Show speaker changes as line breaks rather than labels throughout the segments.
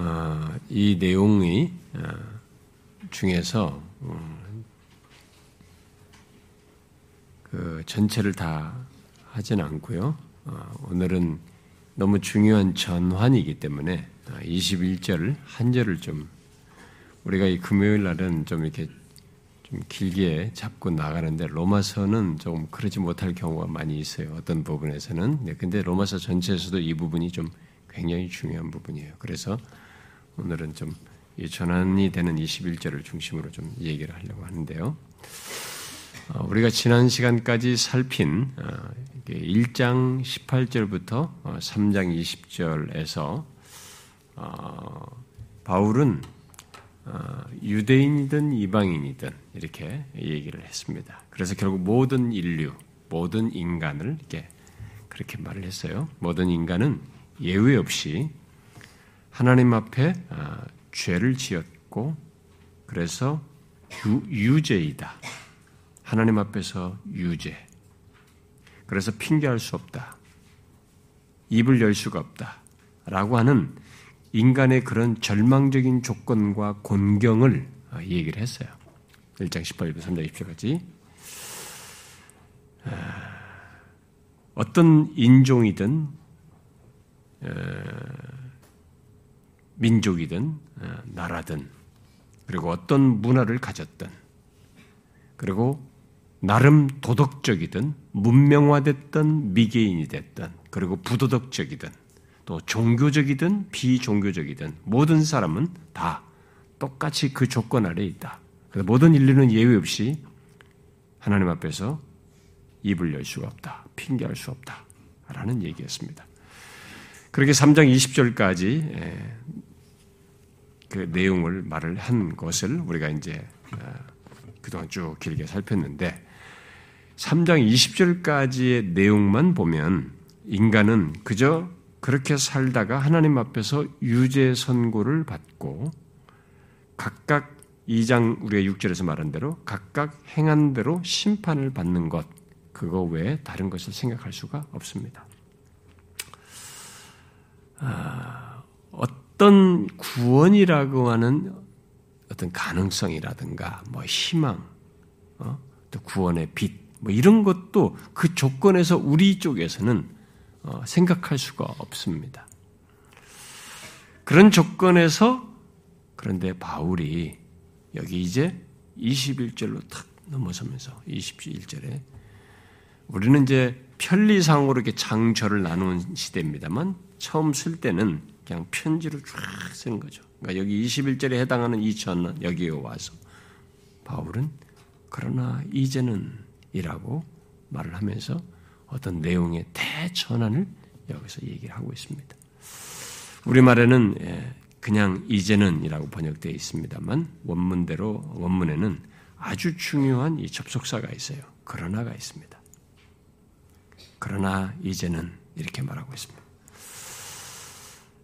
어, 이 내용이 어, 중에서 음, 그 전체를 다 하진 않고요. 어, 오늘은 너무 중요한 전환이기 때문에 21절 한 절을 좀 우리가 이 금요일 날은 좀 이렇게 좀 길게 잡고 나가는데 로마서는 조금 그러지 못할 경우가 많이 있어요. 어떤 부분에서는. 네, 근데 로마서 전체에서도 이 부분이 좀 굉장히 중요한 부분이에요. 그래서 오늘은 좀 전환이 되는 21절을 중심으로 좀 얘기를 하려고 하는데요. 어, 우리가 지난 시간까지 살핀 1장 어, 18절부터 3장 어, 20절에서 바울은 유대인이든 이방인이든 이렇게 얘기를 했습니다. 그래서 결국 모든 인류, 모든 인간을 이렇게 그렇게 말을 했어요. 모든 인간은 예외 없이 하나님 앞에 죄를 지었고 그래서 유, 죄이다 하나님 앞에서 유죄. 그래서 핑계할 수 없다. 입을 열 수가 없다. 라고 하는 인간의 그런 절망적인 조건과 곤경을 얘기를 했어요. 1장 18절부터 3장 20절까지. 어떤 인종이든, 민족이든, 나라든, 그리고 어떤 문화를 가졌든, 그리고 나름 도덕적이든 문명화됐던 미개인이 됐든 그리고 부도덕적이든 또 종교적이든 비종교적이든 모든 사람은 다 똑같이 그 조건 아래에 있다. 그래서 모든 인류는 예외 없이 하나님 앞에서 입을 열 수가 없다. 핑계할 수 없다. 라는 얘기였습니다. 그렇게 3장 20절까지 예, 그 내용을 말을 한 것을 우리가 이제 어, 그동안 쭉 길게 살폈는데 3장 20절까지의 내용만 보면 인간은 그저 그렇게 살다가 하나님 앞에서 유죄 선고를 받고 각각 2장 우리가 6절에서 말한 대로 각각 행한 대로 심판을 받는 것 그거 외에 다른 것을 생각할 수가 없습니다. 아, 어떤 구원이라고 하는 어떤 가능성이라든가 뭐 희망, 어? 또 구원의 빛, 뭐 이런 것도 그 조건에서 우리 쪽에서는 어, 생각할 수가 없습니다. 그런 조건에서 그런데 바울이 여기 이제 21절로 탁 넘어서면서 21절에 우리는 이제 편리상으로 이렇게 장절을 나누는 시대입니다만 처음 쓸 때는 그냥 편지로 쫙쓴 거죠. 그러니까 여기 21절에 해당하는 이 전, 여기에 와서 바울은 그러나 이제는 이라고 말을 하면서 어떤 내용의 대전환을 여기서 얘기를 하고 있습니다. 우리말에는 예, 그냥 이제는이라고 번역되어 있습니다만 원문대로 원문에는 아주 중요한 이 접속사가 있어요. 그러나가 있습니다. 그러나 이제는 이렇게 말하고 있습니다.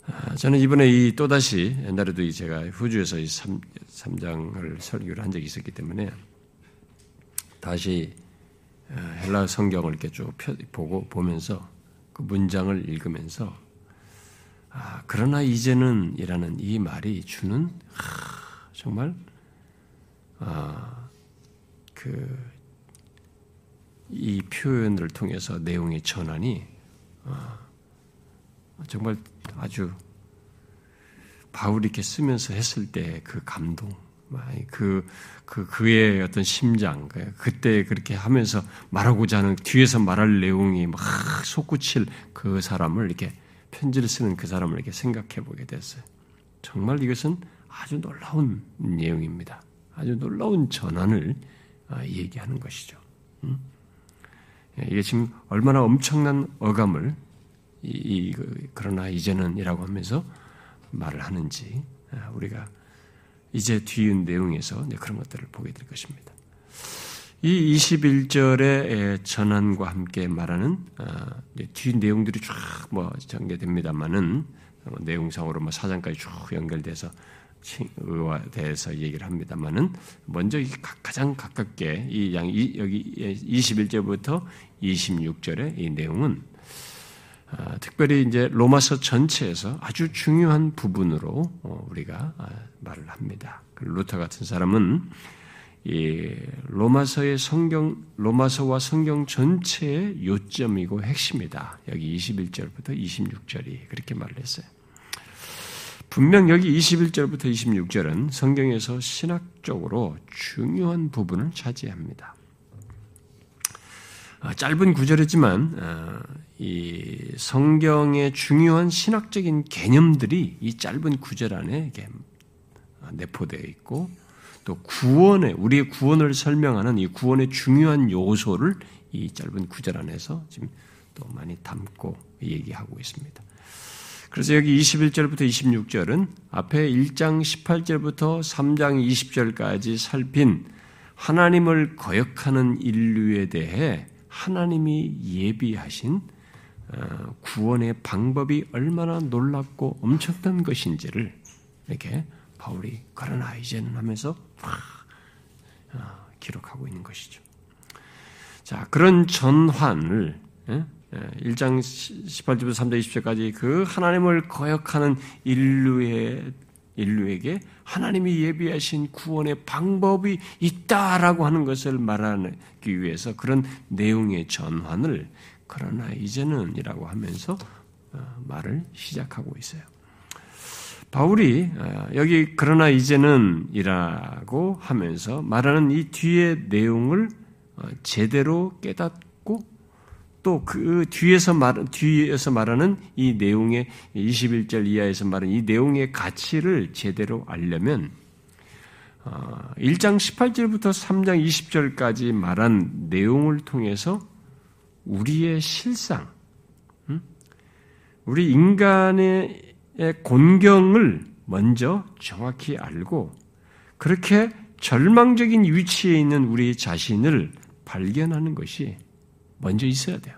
아, 저는 이번에 이 또다시 옛날에도 제가 후주에서 이 3, 3장을 설교를 한 적이 있었기 때문에 다시 어, 헬라 성경을 이렇게 쭉 보고 보면서 그 문장을 읽으면서 아, 그러나 이제는 이라는 이 말이 주는 아, 정말 아, 그 이 표현을 통해서 내용의 전환이 아, 정말 아주 바울이 이렇게 쓰면서 했을 때 그 감동, 그, 그, 그의 어떤 심장, 그, 그때 그렇게 하면서 말하고자 하는 뒤에서 말할 내용이 막 솟구칠 그 사람을 이렇게 편지를 쓰는 그 사람을 이렇게 생각해 보게 됐어요. 정말 이것은 아주 놀라운 내용입니다. 아주 놀라운 전환을 아, 얘기하는 것이죠. 음? 예, 이게 지금 얼마나 엄청난 어감을 이, 이, 그, 그러나 이제는이라고 하면서 말을 하는지 아, 우리가 이제 뒤의 내용에서 그런 것들을 보게 될 것입니다. 이 21절의 전환과 함께 말하는 아, 뒤 내용들이 쫙뭐 전개됩니다만은 뭐 내용상으로 뭐 사장까지 쭉 연결돼서 대해서 얘기를 합니다만은 먼저 가장 가깝게 이 양 여기 21절부터 26절의 이 내용은 아, 특별히 이제 로마서 전체에서 아주 중요한 부분으로 어, 우리가 아, 말을 합니다. 그 루터 같은 사람은 이 로마서의 성경 로마서와 성경 전체의 요점이고 핵심이다. 여기 21절부터 26절이 그렇게 말을 했어요. 분명 여기 21절부터 26절은 성경에서 신학적으로 중요한 부분을 차지합니다. 아, 짧은 구절이지만 아, 이 성경의 중요한 신학적인 개념들이 이 짧은 구절 안에 내포되어 있고 또 구원의 우리의 구원을 설명하는 이 구원의 중요한 요소를 이 짧은 구절 안에서 지금 또 많이 담고 얘기하고 있습니다. 그래서 여기 21절부터 26절은 앞에 1장 18절부터 3장 20절까지 살핀 하나님을 거역하는 인류에 대해 하나님이 예비하신 어, 구원의 방법이 얼마나 놀랍고 엄청난 것인지를 이렇게 바울이 그러나 이제는 하면서 어, 기록하고 있는 것이죠. 자, 그런 전환을 1장 18절부터 3장 20절까지 그 하나님을 거역하는 인류의 인류에게 하나님이 예비하신 구원의 방법이 있다라고 하는 것을 말하기 위해서 그런 내용의 전환을 그러나 이제는이라고 하면서 어, 말을 시작하고 있어요. 바울이 어, 여기 그러나 이제는이라고 하면서 말하는 이 뒤의 내용을 어, 제대로 깨닫고 또 그 뒤에서 말 뒤에서 말하는 이 내용의 21절 이하에서 말하는 이 내용의 가치를 제대로 알려면 1장 18절부터 3장 20절까지 말한 내용을 통해서 우리의 실상, 우리 인간의 곤경을 먼저 정확히 알고 그렇게 절망적인 위치에 있는 우리 자신을 발견하는 것이 먼저 있어야 돼요.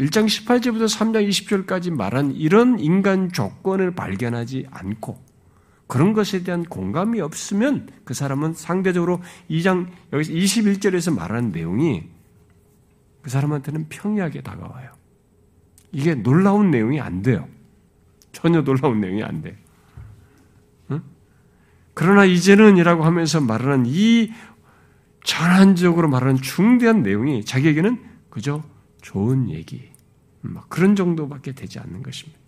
1장 18절부터 3장 20절까지 말한 이런 인간 조건을 발견하지 않고 그런 것에 대한 공감이 없으면 그 사람은 상대적으로 2장 여기서 21절에서 말하는 내용이 그 사람한테는 평이하게 다가와요. 이게 놀라운 내용이 안 돼요. 전혀 놀라운 내용이 안 돼. 응? 그러나 이제는이라고 하면서 말하는 이 전환적으로 말하는 중대한 내용이 자기에게는 그저 좋은 얘기, 그런 정도밖에 되지 않는 것입니다.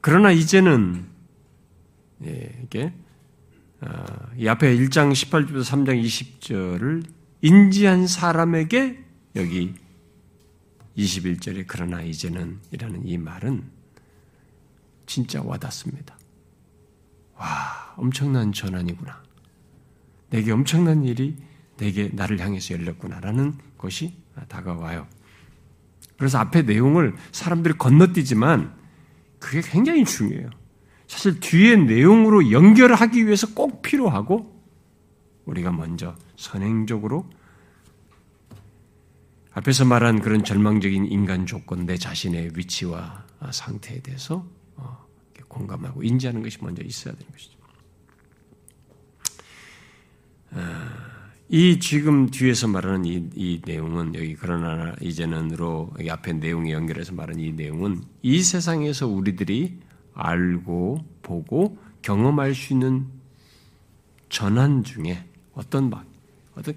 그러나 이제는 예, 이게 어, 이 앞에 1장 18절부터 3장 20절을 인지한 사람에게 여기 21절에 그러나 이제는 이라는 이 말은 진짜 와닿습니다. 와, 엄청난 전환이구나. 내게 엄청난 일이 내게 나를 향해서 열렸구나라는 것이 다가와요. 그래서 앞에 내용을 사람들이 건너뛰지만 그게 굉장히 중요해요. 사실 뒤에 내용으로 연결하기 위해서 꼭 필요하고 우리가 먼저 선행적으로 앞에서 말한 그런 절망적인 인간 조건, 내 자신의 위치와 상태에 대해서 어, 공감하고 인지하는 것이 먼저 있어야 되는 것이죠. 아, 이 지금 뒤에서 말하는 이, 이 내용은 여기 그러나 이제는으로 여기 앞에 내용에 연결해서 말하는 이 내용은 이 세상에서 우리들이 알고 보고 경험할 수 있는 전환 중에 어떤 막 어떤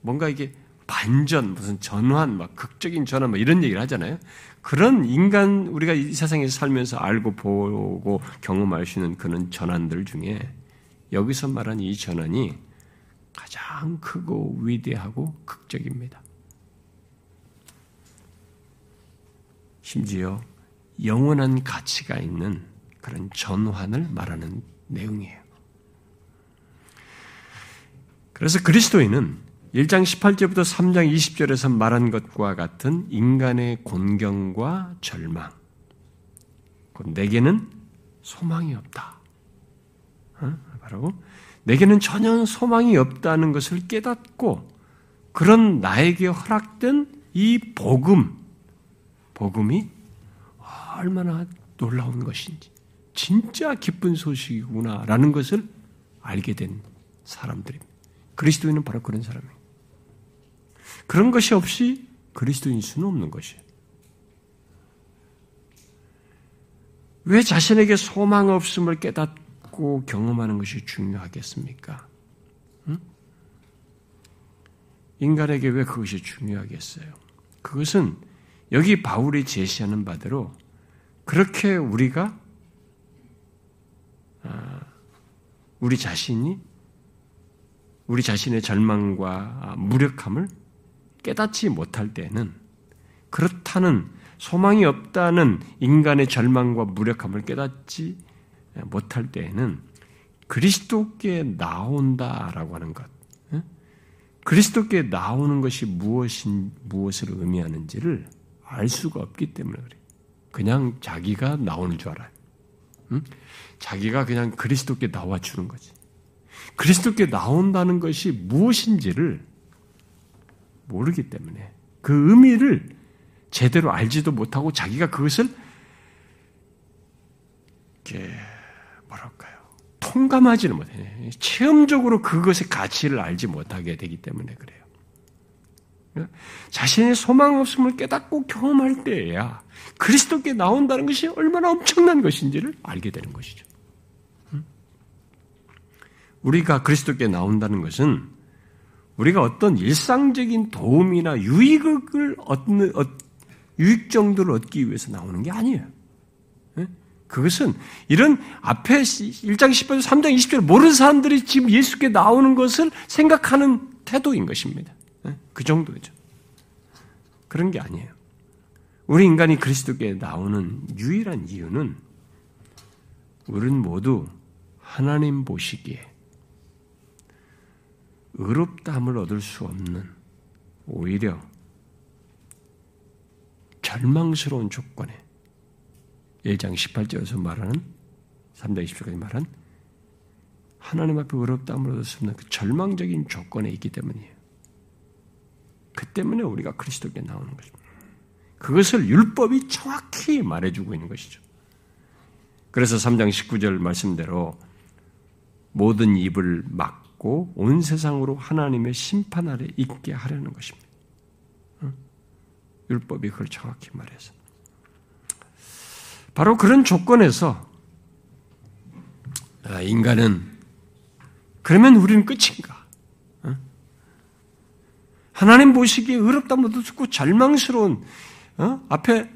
뭔가 이게 반전 무슨 전환 막 극적인 전환 막 이런 얘기를 하잖아요. 그런 인간 우리가 이 세상에서 살면서 알고 보고 경험할 수 있는 그런 전환들 중에 여기서 말한 이 전환이 가장 크고 위대하고 극적입니다. 심지어 영원한 가치가 있는 그런 전환을 말하는 내용이에요. 그래서 그리스도인은 1장 18절부터 3장 20절에서 말한 것과 같은 인간의 곤경과 절망, 내게는 소망이 없다. 어? 바로 내게는 전혀 소망이 없다는 것을 깨닫고 그런 나에게 허락된 이 복음, 복음이 얼마나 놀라운 것인지, 진짜 기쁜 소식이구나라는 것을 알게 된 사람들입니다. 그리스도인은 바로 그런 사람이에요. 그런 것이 없이 그리스도인 수는 없는 것이에요. 왜 자신에게 소망 없음을 깨닫고 경험하는 것이 중요하겠습니까? 응? 인간에게 왜 그것이 중요하겠어요? 그것은 여기 바울이 제시하는 바대로 그렇게 우리가 아, 우리 자신이 우리 자신의 절망과 무력함을 깨닫지 못할 때는 그렇다는 소망이 없다는 인간의 절망과 무력함을 깨닫지 못할 때에는 그리스도께 나온다라고 하는 것, 그리스도께 나오는 것이 무엇인 무엇을 의미하는지를 알 수가 없기 때문에 그래. 그냥 자기가 나오는 줄 알아요. 응? 자기가 그냥 그리스도께 나와 주는 거지. 그리스도께 나온다는 것이 무엇인지를 모르기 때문에 그 의미를 제대로 알지도 못하고 자기가 그것을 이렇게 뭐랄까요 통감하지는 못해 체험적으로 그것의 가치를 알지 못하게 되기 때문에 그래요. 자신의 소망 없음을 깨닫고 경험할 때에야 그리스도께 나온다는 것이 얼마나 엄청난 것인지를 알게 되는 것이죠. 우리가 그리스도께 나온다는 것은 우리가 어떤 일상적인 도움이나 유익을 얻는, 유익 정도를 얻기 위해서 나오는 게 아니에요. 그것은 이런 앞에 1장 10절, 3장 20절 모르는 사람들이 지금 예수께 나오는 것을 생각하는 태도인 것입니다. 그 정도죠. 그런 게 아니에요. 우리 인간이 그리스도께 나오는 유일한 이유는 우리는 모두 하나님 보시기에 의롭다함을 얻을 수 없는 오히려 절망스러운 조건에 1장 18절에서 말하는 3장 20절까지 말한 하나님 앞에 의롭다함을 얻을 수 없는 그 절망적인 조건에 있기 때문이에요. 그 때문에 우리가 그리스도께 나오는 것입니다. 그것을 율법이 정확히 말해주고 있는 것이죠. 그래서 3장 19절 말씀대로 모든 입을 막 고 온 세상으로 하나님의 심판 아래 있게 하려는 것입니다. 율법이 그걸 정확히 말해서. 바로 그런 조건에서 아, 인간은 그러면 우리는 끝인가? 하나님 보시기에 의롭다도 듣고 절망스러운 어? 앞에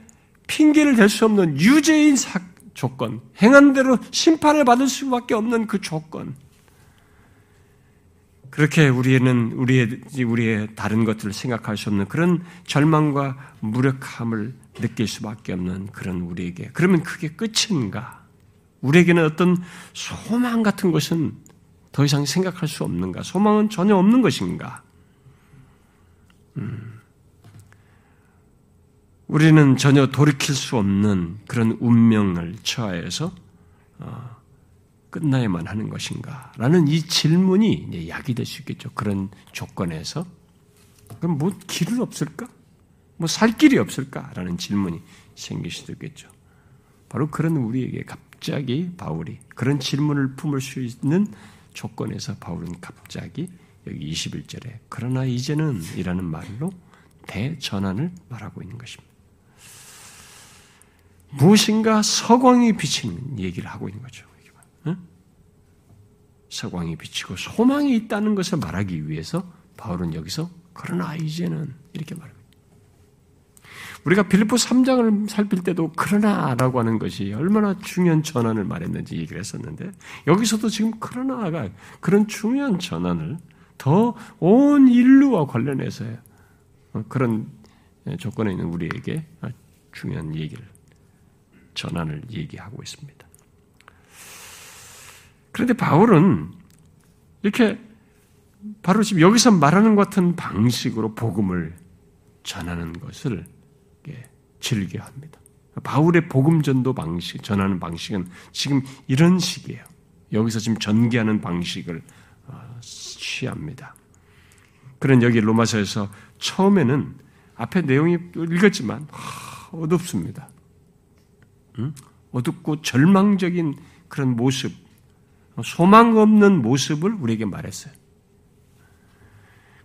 핑계를 댈 수 없는 유죄인 사, 조건, 행한 대로 심판을 받을 수밖에 없는 그 조건. 그렇게 우리는 우리의 우리의 다른 것들을 생각할 수 없는 그런 절망과 무력함을 느낄 수밖에 없는 그런 우리에게 그러면 그게 끝인가? 우리에게는 어떤 소망 같은 것은 더 이상 생각할 수 없는가? 소망은 전혀 없는 것인가? 음. 우리는 전혀 돌이킬 수 없는 그런 운명을 처하여서 어, 끝나야만 하는 것인가? 라는 이 질문이 약이 될 수 있겠죠. 그런 조건에서. 그럼 뭐 길은 없을까? 뭐 살 길이 없을까? 라는 질문이 생길 수도 있겠죠. 바로 그런 우리에게 갑자기 바울이 그런 질문을 품을 수 있는 조건에서 바울은 갑자기 여기 21절에 그러나 이제는 이라는 말로 대전환을 말하고 있는 것입니다. 무엇인가 서광이 비치는 얘기를 하고 있는 거죠. 서광이 비치고 소망이 있다는 것을 말하기 위해서 바울은 여기서 그러나 이제는 이렇게 말합니다. 우리가 빌립보 3장을 살필 때도 그러나라고 하는 것이 얼마나 중요한 전환을 말했는지 얘기를 했었는데 여기서도 지금 그러나가 그런 중요한 전환을 더 온 인류와 관련해서 그런 조건에 있는 우리에게 중요한 얘기를 전환을 얘기하고 있습니다. 그런데 바울은 이렇게 바로 지금 여기서 말하는 것 같은 방식으로 복음을 전하는 것을 즐겨 합니다. 바울의 복음 전도 방식, 전하는 방식은 지금 이런 식이에요. 여기서 지금 전개하는 방식을 어, 취합니다. 그런 여기 로마서에서 처음에는 앞에 내용이 읽었지만 어둡습니다. 어둡고 절망적인 그런 모습, 소망 없는 모습을 우리에게 말했어요.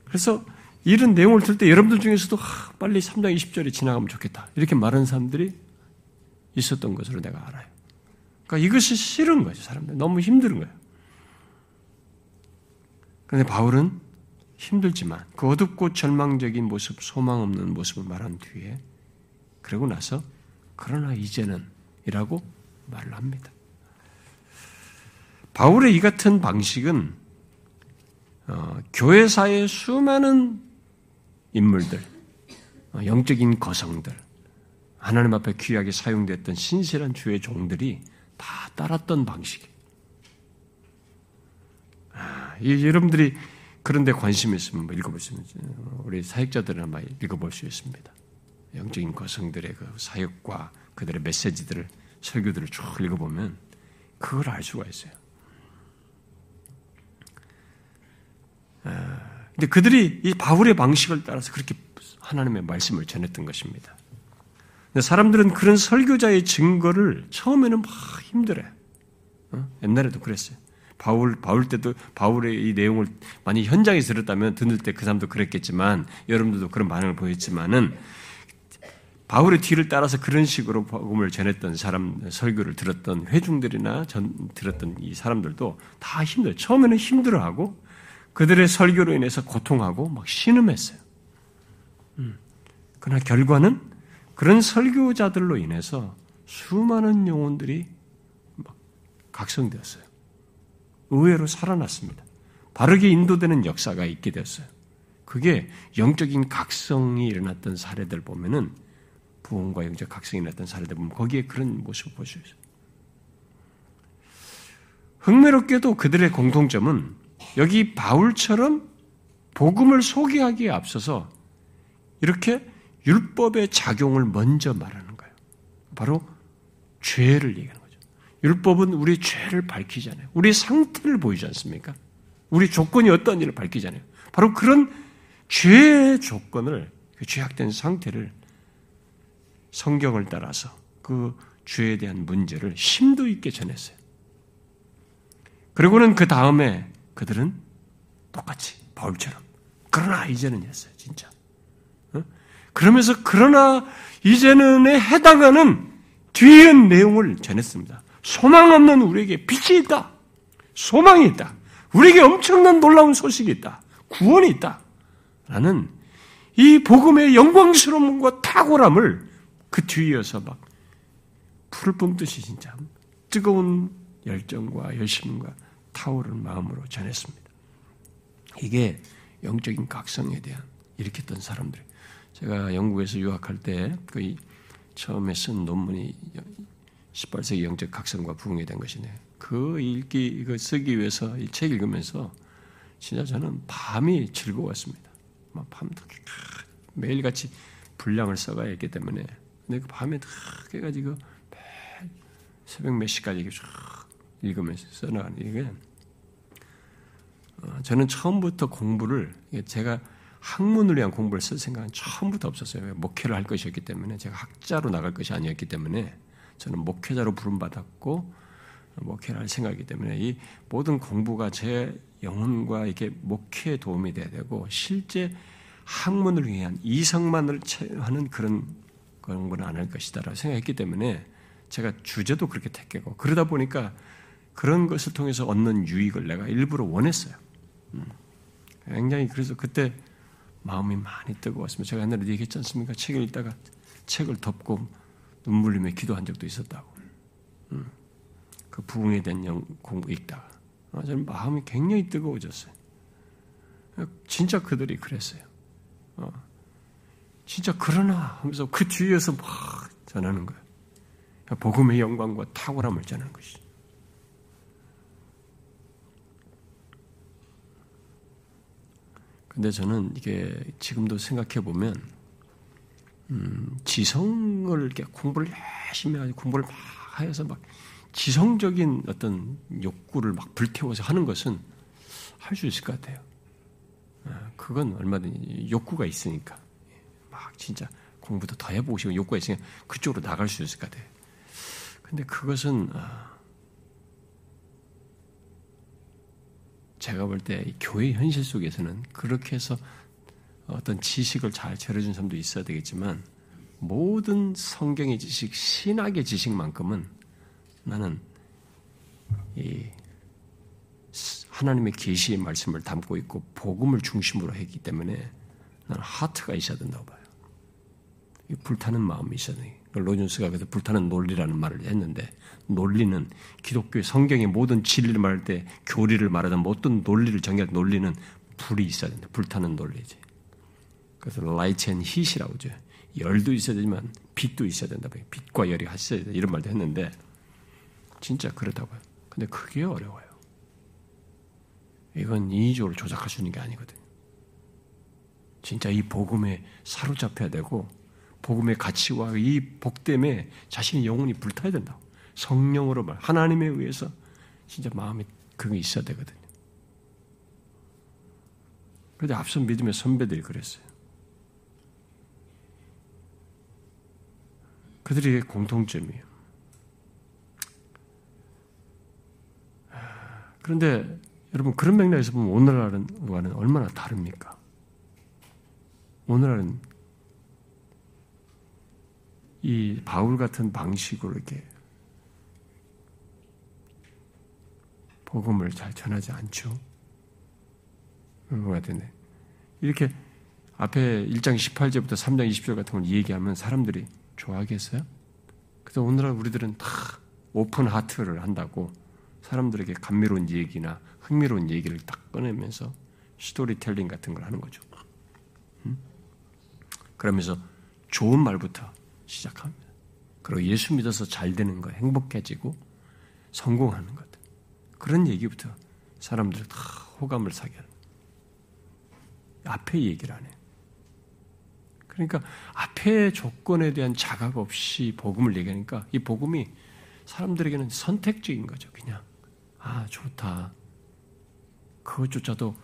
그래서 이런 내용을 들 때 여러분들 중에서도 하, 빨리 3장 20절이 지나가면 좋겠다. 이렇게 말하는 사람들이 있었던 것으로 내가 알아요. 그러니까 이것이 싫은 거죠, 사람들. 너무 힘든 거예요. 그런데 바울은 힘들지만 그 어둡고 절망적인 모습, 소망 없는 모습을 말한 뒤에 그러고 나서 그러나 이제는 이라고 말을 합니다. 바울의 이 같은 방식은 어, 교회사의 수많은 인물들, 어, 영적인 거성들, 하나님 앞에 귀하게 사용됐던 신실한 주의 종들이 다 따랐던 방식이에요. 아, 여러분들이 그런데 관심 있으면 있는 우리 사역자들은 아마 읽어볼 수 있습니다. 영적인 거성들의 그 사역과 그들의 메시지들을 설교들을 쭉 읽어보면 그걸 알 수가 있어요. 근데 그들이 이 바울의 방식을 따라서 그렇게 하나님의 말씀을 전했던 것입니다. 근데 사람들은 그런 설교자의 증거를 처음에는 막 힘들어요. 어? 옛날에도 그랬어요. 바울, 바울 때도 바울의 이 내용을 많이 현장에서 들었다면 듣는 때 그 사람도 그랬겠지만 여러분들도 그런 반응을 보였지만은 바울의 뒤를 따라서 그런 식으로 복음을 전했던 사람 설교를 들었던 회중들이나 전 들었던 이 사람들도 다 힘들어요. 처음에는 힘들어하고 그들의 설교로 인해서 고통하고 막 신음했어요. 음. 그러나 결과는 그런 설교자들로 인해서 수많은 영혼들이 각성되었어요. 의외로 살아났습니다. 바르게 인도되는 역사가 있게 됐어요. 그게 영적인 각성이 일어났던 사례들 보면은 부흥과 영적 각성이 일어났던 사례들 보면 거기에 그런 모습을 볼 수 있어요. 흥미롭게도 그들의 공통점은 여기 바울처럼 복음을 소개하기에 앞서서 이렇게 율법의 작용을 먼저 말하는 거예요. 바로 죄를 얘기하는 거죠. 율법은 우리 죄를 밝히잖아요. 우리 상태를 보이지 않습니까? 우리 조건이 어떤 일을 밝히잖아요. 바로 그런 죄의 조건을, 그 죄악된 상태를 성경을 따라서 그 죄에 대한 문제를 심도 있게 전했어요. 그리고는 그 다음에 그들은 똑같이 바울처럼 그러나 이제는 했어요, 진짜. 어? 그러면서 그러나 이제는에 해당하는 뒤의 내용을 전했습니다. 소망 없는 우리에게 빛이 있다. 소망이 있다. 우리에게 엄청난 놀라운 소식이 있다. 구원이 있다. 라는 이 복음의 영광스러움과 탁월함을 그 뒤이어서 막 풀을 뿜듯이 진짜 뜨거운 열정과 열심과 타오르는 마음으로 전했습니다. 이게 영적인 각성에 대한 일으켰던 사람들. 제가 영국에서 유학할 때 그 처음에 쓴 논문이 18세기 영적 각성과 부흥에 대한 것이네. 그 읽기 이거 쓰기 위해서 이 책 읽으면서 진짜 저는 밤이 즐거웠습니다. 막 밤도 매일 같이 분량을 써가야 했기 때문에 근데 그 밤에 탁 해가지고 새벽 몇 시까지 이렇게 쫙 읽으면서 써나가는 이게 어, 저는 처음부터 공부를 제가 학문을 위한 공부를 쓸 생각은 처음부터 없었어요. 목회를 할 것이었기 때문에 제가 학자로 나갈 것이 아니었기 때문에 저는 목회자로 부름받았고 목회를 할 생각이기 때문에 이 모든 공부가 제 영혼과 이렇게 목회에 도움이 돼야 되고 실제 학문을 위한 이성만을 하는 그런 공부는 안할 것이다라고 생각했기 때문에 제가 주제도 그렇게 택했고 그러다 보니까 그런 것을 통해서 얻는 유익을 내가 일부러 원했어요. 음. 굉장히 그래서 그때 마음이 많이 뜨거웠습니다. 제가 옛날에 얘기했지 않습니까? 책을 읽다가 책을 덮고 눈물 흘리며 기도한 적도 있었다고. 음. 그 부흥에 대한 영, 공부 읽다가. 아, 저는 마음이 굉장히 뜨거워졌어요. 진짜 그들이 그랬어요. 어. 진짜 그러나 하면서 그 뒤에서 막 전하는 거예요. 복음의 영광과 탁월함을 전하는 것이죠. 근데 저는 이게 지금도 생각해 보면 음, 지성을 이렇게 공부를 열심히 하고 공부를 막 하여서 막 지성적인 어떤 욕구를 막 불태워서 하는 것은 할 수 있을 것 같아요. 아, 그건 얼마든지 욕구가 있으니까 막 진짜 공부도 더 해보고 싶은 욕구가 있으니까 그쪽으로 나갈 수 있을 것 같아요. 근데 그것은 제가 볼 때 교회 현실 속에서는 그렇게 해서 어떤 지식을 잘 차려준 사람도 있어야 되겠지만 모든 성경의 지식, 신학의 지식만큼은 나는 이 하나님의 계시의 말씀을 담고 있고 복음을 중심으로 했기 때문에 나는 하트가 있어야 된다고 봐요. 불타는 마음이 있어야 돼. 로준스가 그래서 불타는 논리라는 말을 했는데 논리는 기독교의 성경의 모든 진리를 말할 때 교리를 말하든 모든 논리를 정의할 논리는 불이 있어야 된다. 불타는 논리지. 그래서 light and heat이라고 하죠. 열도 있어야 되지만 빛도 있어야 된다. 빛과 열이 있어야 된다. 이런 말도 했는데 진짜 그렇다고요. 근데 그게 어려워요. 이건 인위적으로 조작할 수 있는 게 아니거든요. 진짜 이 복음에 사로잡혀야 되고 복음의 가치와 이 복됨에 자신의 영혼이 불타야 된다. 성령으로 말 하나님에 의해서 진짜 마음에 그게 있어야 되거든요. 그런데 앞선 믿음의 선배들이 그랬어요. 그들의 공통점이에요. 그런데 여러분 그런 맥락에서 보면 오늘날과는 얼마나 다릅니까? 오늘날은 이 바울 같은 방식으로 이렇게 복음을 잘 전하지 않죠. 것 같은데 이렇게 앞에 1장 18절부터 3장 20절 같은 걸 얘기하면 사람들이 좋아하겠어요? 그래서 오늘날 우리들은 다 오픈 하트를 한다고 사람들에게 감미로운 얘기나 흥미로운 얘기를 딱 꺼내면서 스토리텔링 같은 걸 하는 거죠. 음? 그러면서 좋은 말부터 시작합니다. 그리고 예수 믿어서 잘 되는 거, 행복해지고 성공하는 것. 그런 얘기부터 사람들이 다 호감을 사게 하는 앞에 얘기를 안 해요. 그러니까 앞에 조건에 대한 자각 없이 복음을 얘기하니까 이 복음이 사람들에게는 선택적인 거죠. 그냥 아 좋다. 그것조차도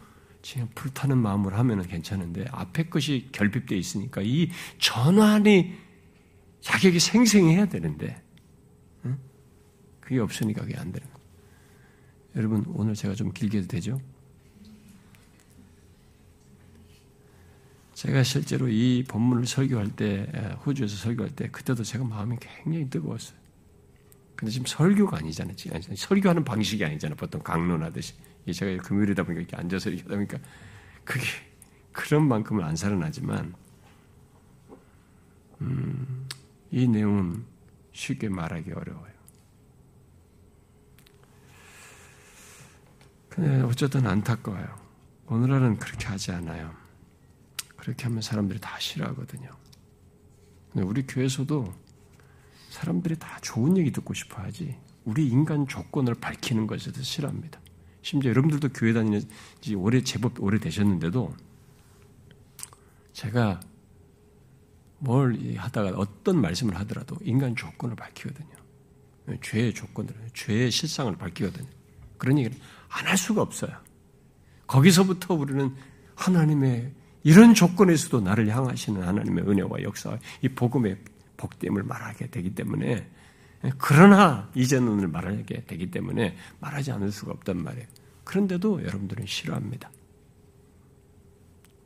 지금 불타는 마음으로 하면은 괜찮은데 앞에 것이 결핍되어 있으니까 이 전환이 자격이 생생해야 되는데 응? 그게 없으니까 그게 안 되는 거예요. 여러분 오늘 제가 좀 길게 해도 되죠? 제가 실제로 이 본문을 설교할 때, 호주에서 설교할 때, 그때도 제가 마음이 굉장히 뜨거웠어요. 근데 지금 설교가 아니잖아요. 설교하는 방식이 아니잖아요. 보통 강론하듯이. 제가 금요일이다 보니까 이렇게 앉아서 이렇게 하다 보니까 그게 그런 만큼은 안 살아나지만, 음, 이 내용은 쉽게 말하기 어려워요. 근데 어쨌든 안타까워요. 오늘날은 그렇게 하지 않아요. 그렇게 하면 사람들이 다 싫어하거든요. 근데 우리 교회에서도 사람들이 다 좋은 얘기 듣고 싶어 하지, 우리 인간 조건을 밝히는 것에 대 싫어합니다. 심지어 여러분들도 교회 다니는 지 오래, 제법 오래 되셨는데도, 제가 뭘 하다가 어떤 말씀을 하더라도 인간 조건을 밝히거든요. 죄의 조건들, 죄의 실상을 밝히거든요. 그런 얘기를 안 할 수가 없어요. 거기서부터 우리는 하나님의 이런 조건에서도 나를 향하시는 하나님의 은혜와 역사, 이 복음의 복됨을 말하게 되기 때문에 그러나 이제는 말하게 되기 때문에 말하지 않을 수가 없단 말이에요. 그런데도 여러분들은 싫어합니다.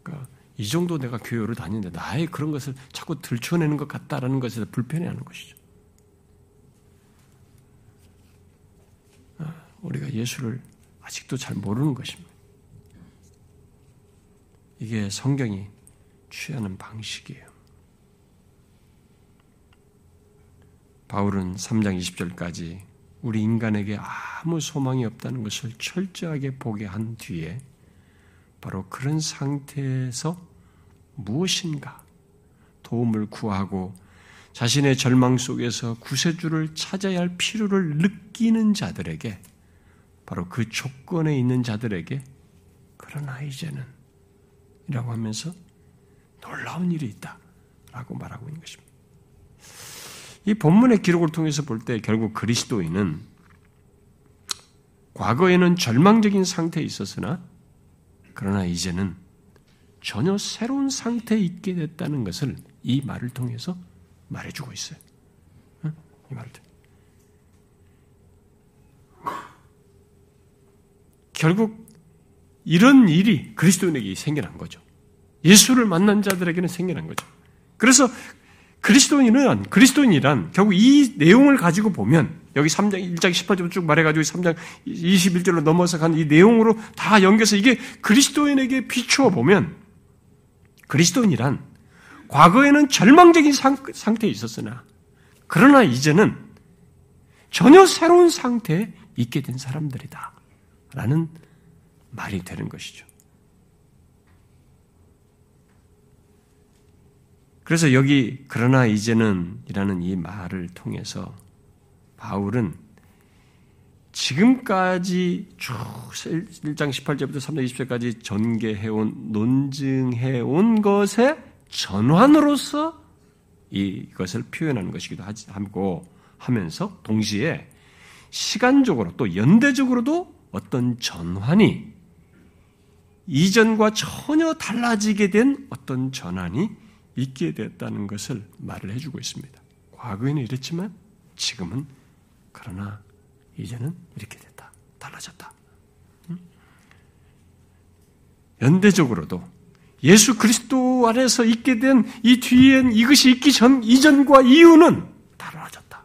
그러니까 이 정도 내가 교회를 다니는데 나의 그런 것을 자꾸 들춰내는 것 같다라는 것에서 불편해하는 것이죠. 아, 우리가 예수를 아직도 잘 모르는 것입니다. 이게 성경이 취하는 방식이에요. 바울은 3장 20절까지 우리 인간에게 아무 소망이 없다는 것을 철저하게 보게 한 뒤에 바로 그런 상태에서 무엇인가 도움을 구하고 자신의 절망 속에서 구세주를 찾아야 할 필요를 느끼는 자들에게 바로 그 조건에 있는 자들에게 그러나 이제는 이라고 하면서 놀라운 일이 있다. 라고 말하고 있는 것입니다. 이 본문의 기록을 통해서 볼 때 결국 그리스도인은 과거에는 절망적인 상태에 있었으나 그러나 이제는 전혀 새로운 상태에 있게 됐다는 것을 이 말을 통해서 말해주고 있어요. 이 말을. 결국 이런 일이 그리스도인에게 생겨난 거죠. 예수를 만난 자들에게는 생겨난 거죠. 그래서 그리스도인은 그리스도인이란 결국 이 내용을 가지고 보면 여기 3장 1장 18절 쭉 말해 가지고 3장 21절로 넘어서 간 이 내용으로 다 연결해서 이게 그리스도인에게 비추어 보면 그리스도인이란 과거에는 절망적인 상, 상태에 있었으나 그러나 이제는 전혀 새로운 상태에 있게 된 사람들이다. 라는 말이 되는 것이죠. 그래서 여기 그러나 이제는 이라는 이 말을 통해서 바울은 지금까지 쭉 1장 18절부터 3장 20절까지 전개해온, 논증해온 것의 전환으로서 이것을 표현하는 것이기도 하고 하면서 동시에 시간적으로 또 연대적으로도 어떤 전환이 이전과 전혀 달라지게 된 어떤 전환이 있게 됐다는 것을 말을 해주고 있습니다. 과거에는 이랬지만 지금은 그러나 이제는 이렇게 됐다. 달라졌다. 연대적으로도 예수 그리스도 안에서 있게 된 이 뒤엔 이것이 있기 전, 이전과 이후는 달라졌다.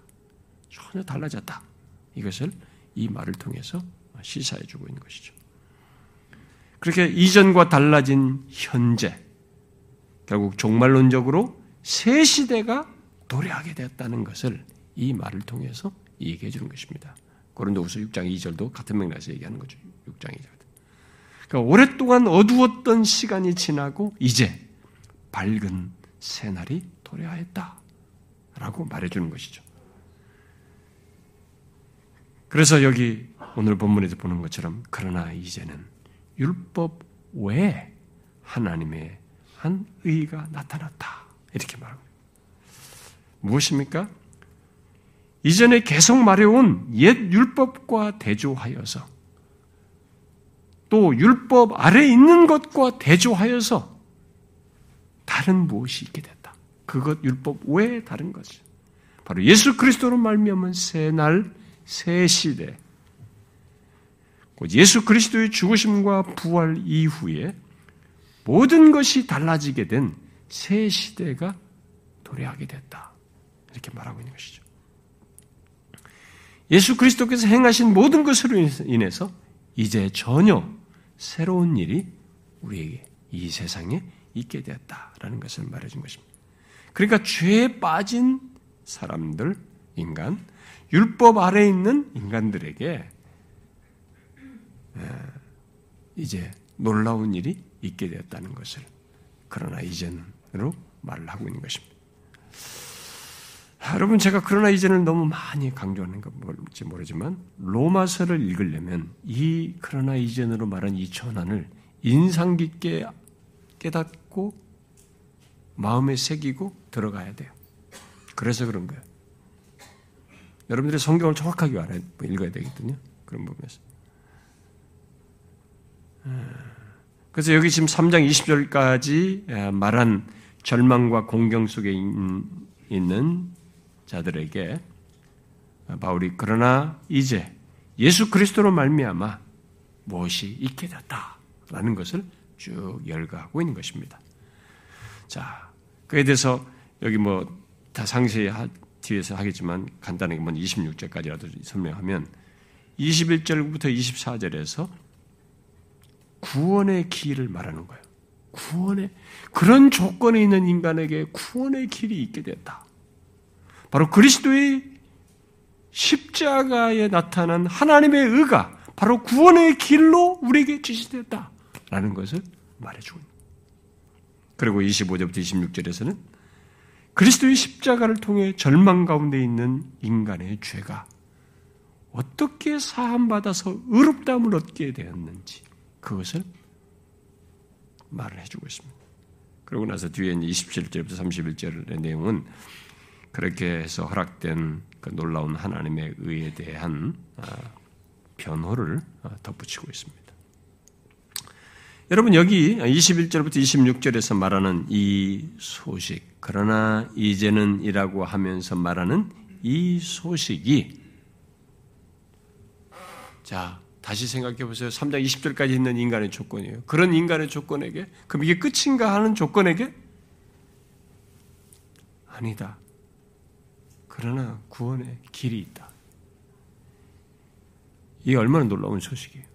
전혀 달라졌다. 이것을 이 말을 통해서 시사해 주고 있는 것이죠. 그렇게 이전과 달라진 현재, 결국 종말론적으로 새 시대가 도래하게 되었다는 것을 이 말을 통해서 얘기해 주는 것입니다. 고린도후서 6장 2절도 같은 맥락에서 얘기하는 거죠. 6장 2절. 그러니까 오랫동안 어두웠던 시간이 지나고 이제 밝은 새날이 도래하였다라고 말해주는 것이죠. 그래서 여기 오늘 본문에서 보는 것처럼 그러나 이제는 율법 외에 하나님의 한 의가 나타났다 이렇게 말합니다. 무엇입니까? 이전에 계속 말해온 옛 율법과 대조하여서 또 율법 아래 있는 것과 대조하여서 다른 무엇이 있게 됐다. 그것 율법 외에 다른 것이 바로 예수 그리스도로 말미암은 새 날, 새 시대. 예수 그리스도의 죽으심과 부활 이후에 모든 것이 달라지게 된 새 시대가 도래하게 됐다. 이렇게 말하고 있는 것이죠. 예수 그리스도께서 행하신 모든 것으로 인해서 이제 전혀 새로운 일이 우리에게 이 세상에 있게 되었다라는 것을 말해준 것입니다. 그러니까 죄에 빠진 사람들, 인간, 율법 아래 있는 인간들에게 이제 놀라운 일이 있게 되었다는 것을 그러나 이전으로 말을 하고 있는 것입니다. 여러분 제가 그러나 이제는 너무 많이 강조하는 건지 모르지만 로마서를 읽으려면 이 그러나 이전으로 말한 이 전환을 인상 깊게 깨닫고 마음에 새기고 들어가야 돼요. 그래서 그런 거예요. 여러분들이 성경을 정확하게 알아야, 읽어야 되거든요. 그런 부분에서. 그래서 여기 지금 3장 20절까지 말한 절망과 공경 속에 있는 자들에게 바울이 그러나 이제 예수 그리스도로 말미암아 무엇이 있게 됐다라는 것을 쭉 열거하고 있는 것입니다. 자, 그에 대해서 여기 뭐 다 상세히 뒤에서 하겠지만 간단하게 먼저 26절까지라도 설명하면 21절부터 24절에서 구원의 길을 말하는 거예요. 구원의 그런 조건에 있는 인간에게 구원의 길이 있게 됐다. 바로 그리스도의 십자가에 나타난 하나님의 의가 바로 구원의 길로 우리에게 지시되었다라는 것을 말해주고 있습니다. 그리고 25절부터 26절에서는 그리스도의 십자가를 통해 절망 가운데 있는 인간의 죄가 어떻게 사함받아서 의롭다함을 얻게 되었는지 그것을 말을 해주고 있습니다. 그러고 나서 뒤에 27절부터 31절의 내용은 그렇게 해서 허락된 그 놀라운 하나님의 의에 대한 아, 변호를 아, 덧붙이고 있습니다. 여러분 여기 21절부터 26절에서 말하는 이 소식, 그러나 이제는 이라고 하면서 말하는 이 소식이 자 다시 생각해 보세요. 3장 20절까지 있는 인간의 조건이에요. 그런 인간의 조건에게 그럼 이게 끝인가 하는 조건에게 아니다. 그러나 구원의 길이 있다. 이게 얼마나 놀라운 소식이에요.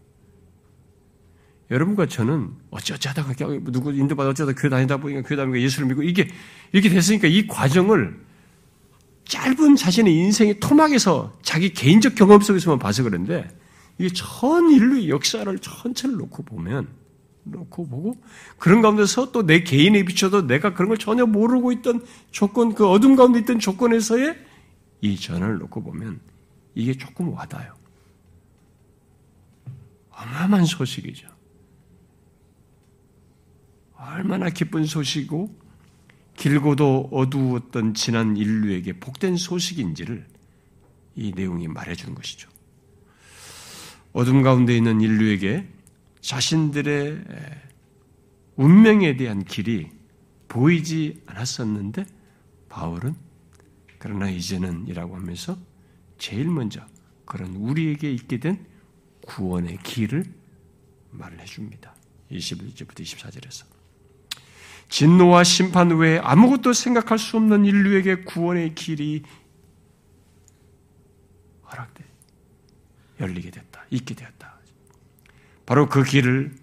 여러분과 저는 하다가 누구 인도받아 어쩌다 교회 다니다 보니까 교회 다니까 예수를 믿고 이게 이렇게 됐으니까 이 과정을 짧은 자신의 인생의 토막에서 자기 개인적 경험 속에서만 봐서 그런데 이게 전 인류의 역사를 전체를 놓고 보면 놓고 보고 그런 가운데서 또 내 개인에 비춰도 내가 그런 걸 전혀 모르고 있던 조건 그 어둠 가운데 있던 조건에서의 이 전을 놓고 보면 이게 조금 와닿아요. 어마어마한 소식이죠. 얼마나 기쁜 소식이고 길고도 어두웠던 지난 인류에게 복된 소식인지를 이 내용이 말해주는 것이죠. 어둠 가운데 있는 인류에게 자신들의 운명에 대한 길이 보이지 않았었는데 바울은 그러나 이제는 이라고 하면서 제일 먼저 그런 우리에게 있게 된 구원의 길을 말을 해줍니다. 21절부터 24절에서. 진노와 심판 외에 아무것도 생각할 수 없는 인류에게 구원의 길이 허락돼 열리게 됐다. 있게 되었다. 바로 그 길을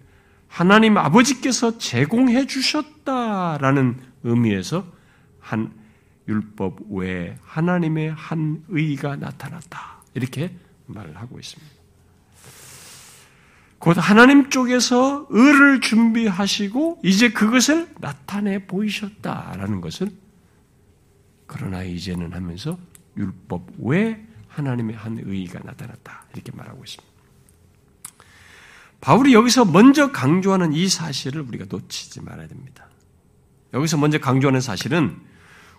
하나님 아버지께서 제공해 주셨다라는 의미에서 한 율법 외에 하나님의 한 의가 나타났다. 이렇게 말을 하고 있습니다. 곧 하나님 쪽에서 의를 준비하시고 이제 그것을 나타내 보이셨다라는 것을 그러나 이제는 하면서 율법 외에 하나님의 한 의가 나타났다. 이렇게 말하고 있습니다. 바울이 여기서 먼저 강조하는 이 사실을 우리가 놓치지 말아야 됩니다. 여기서 먼저 강조하는 사실은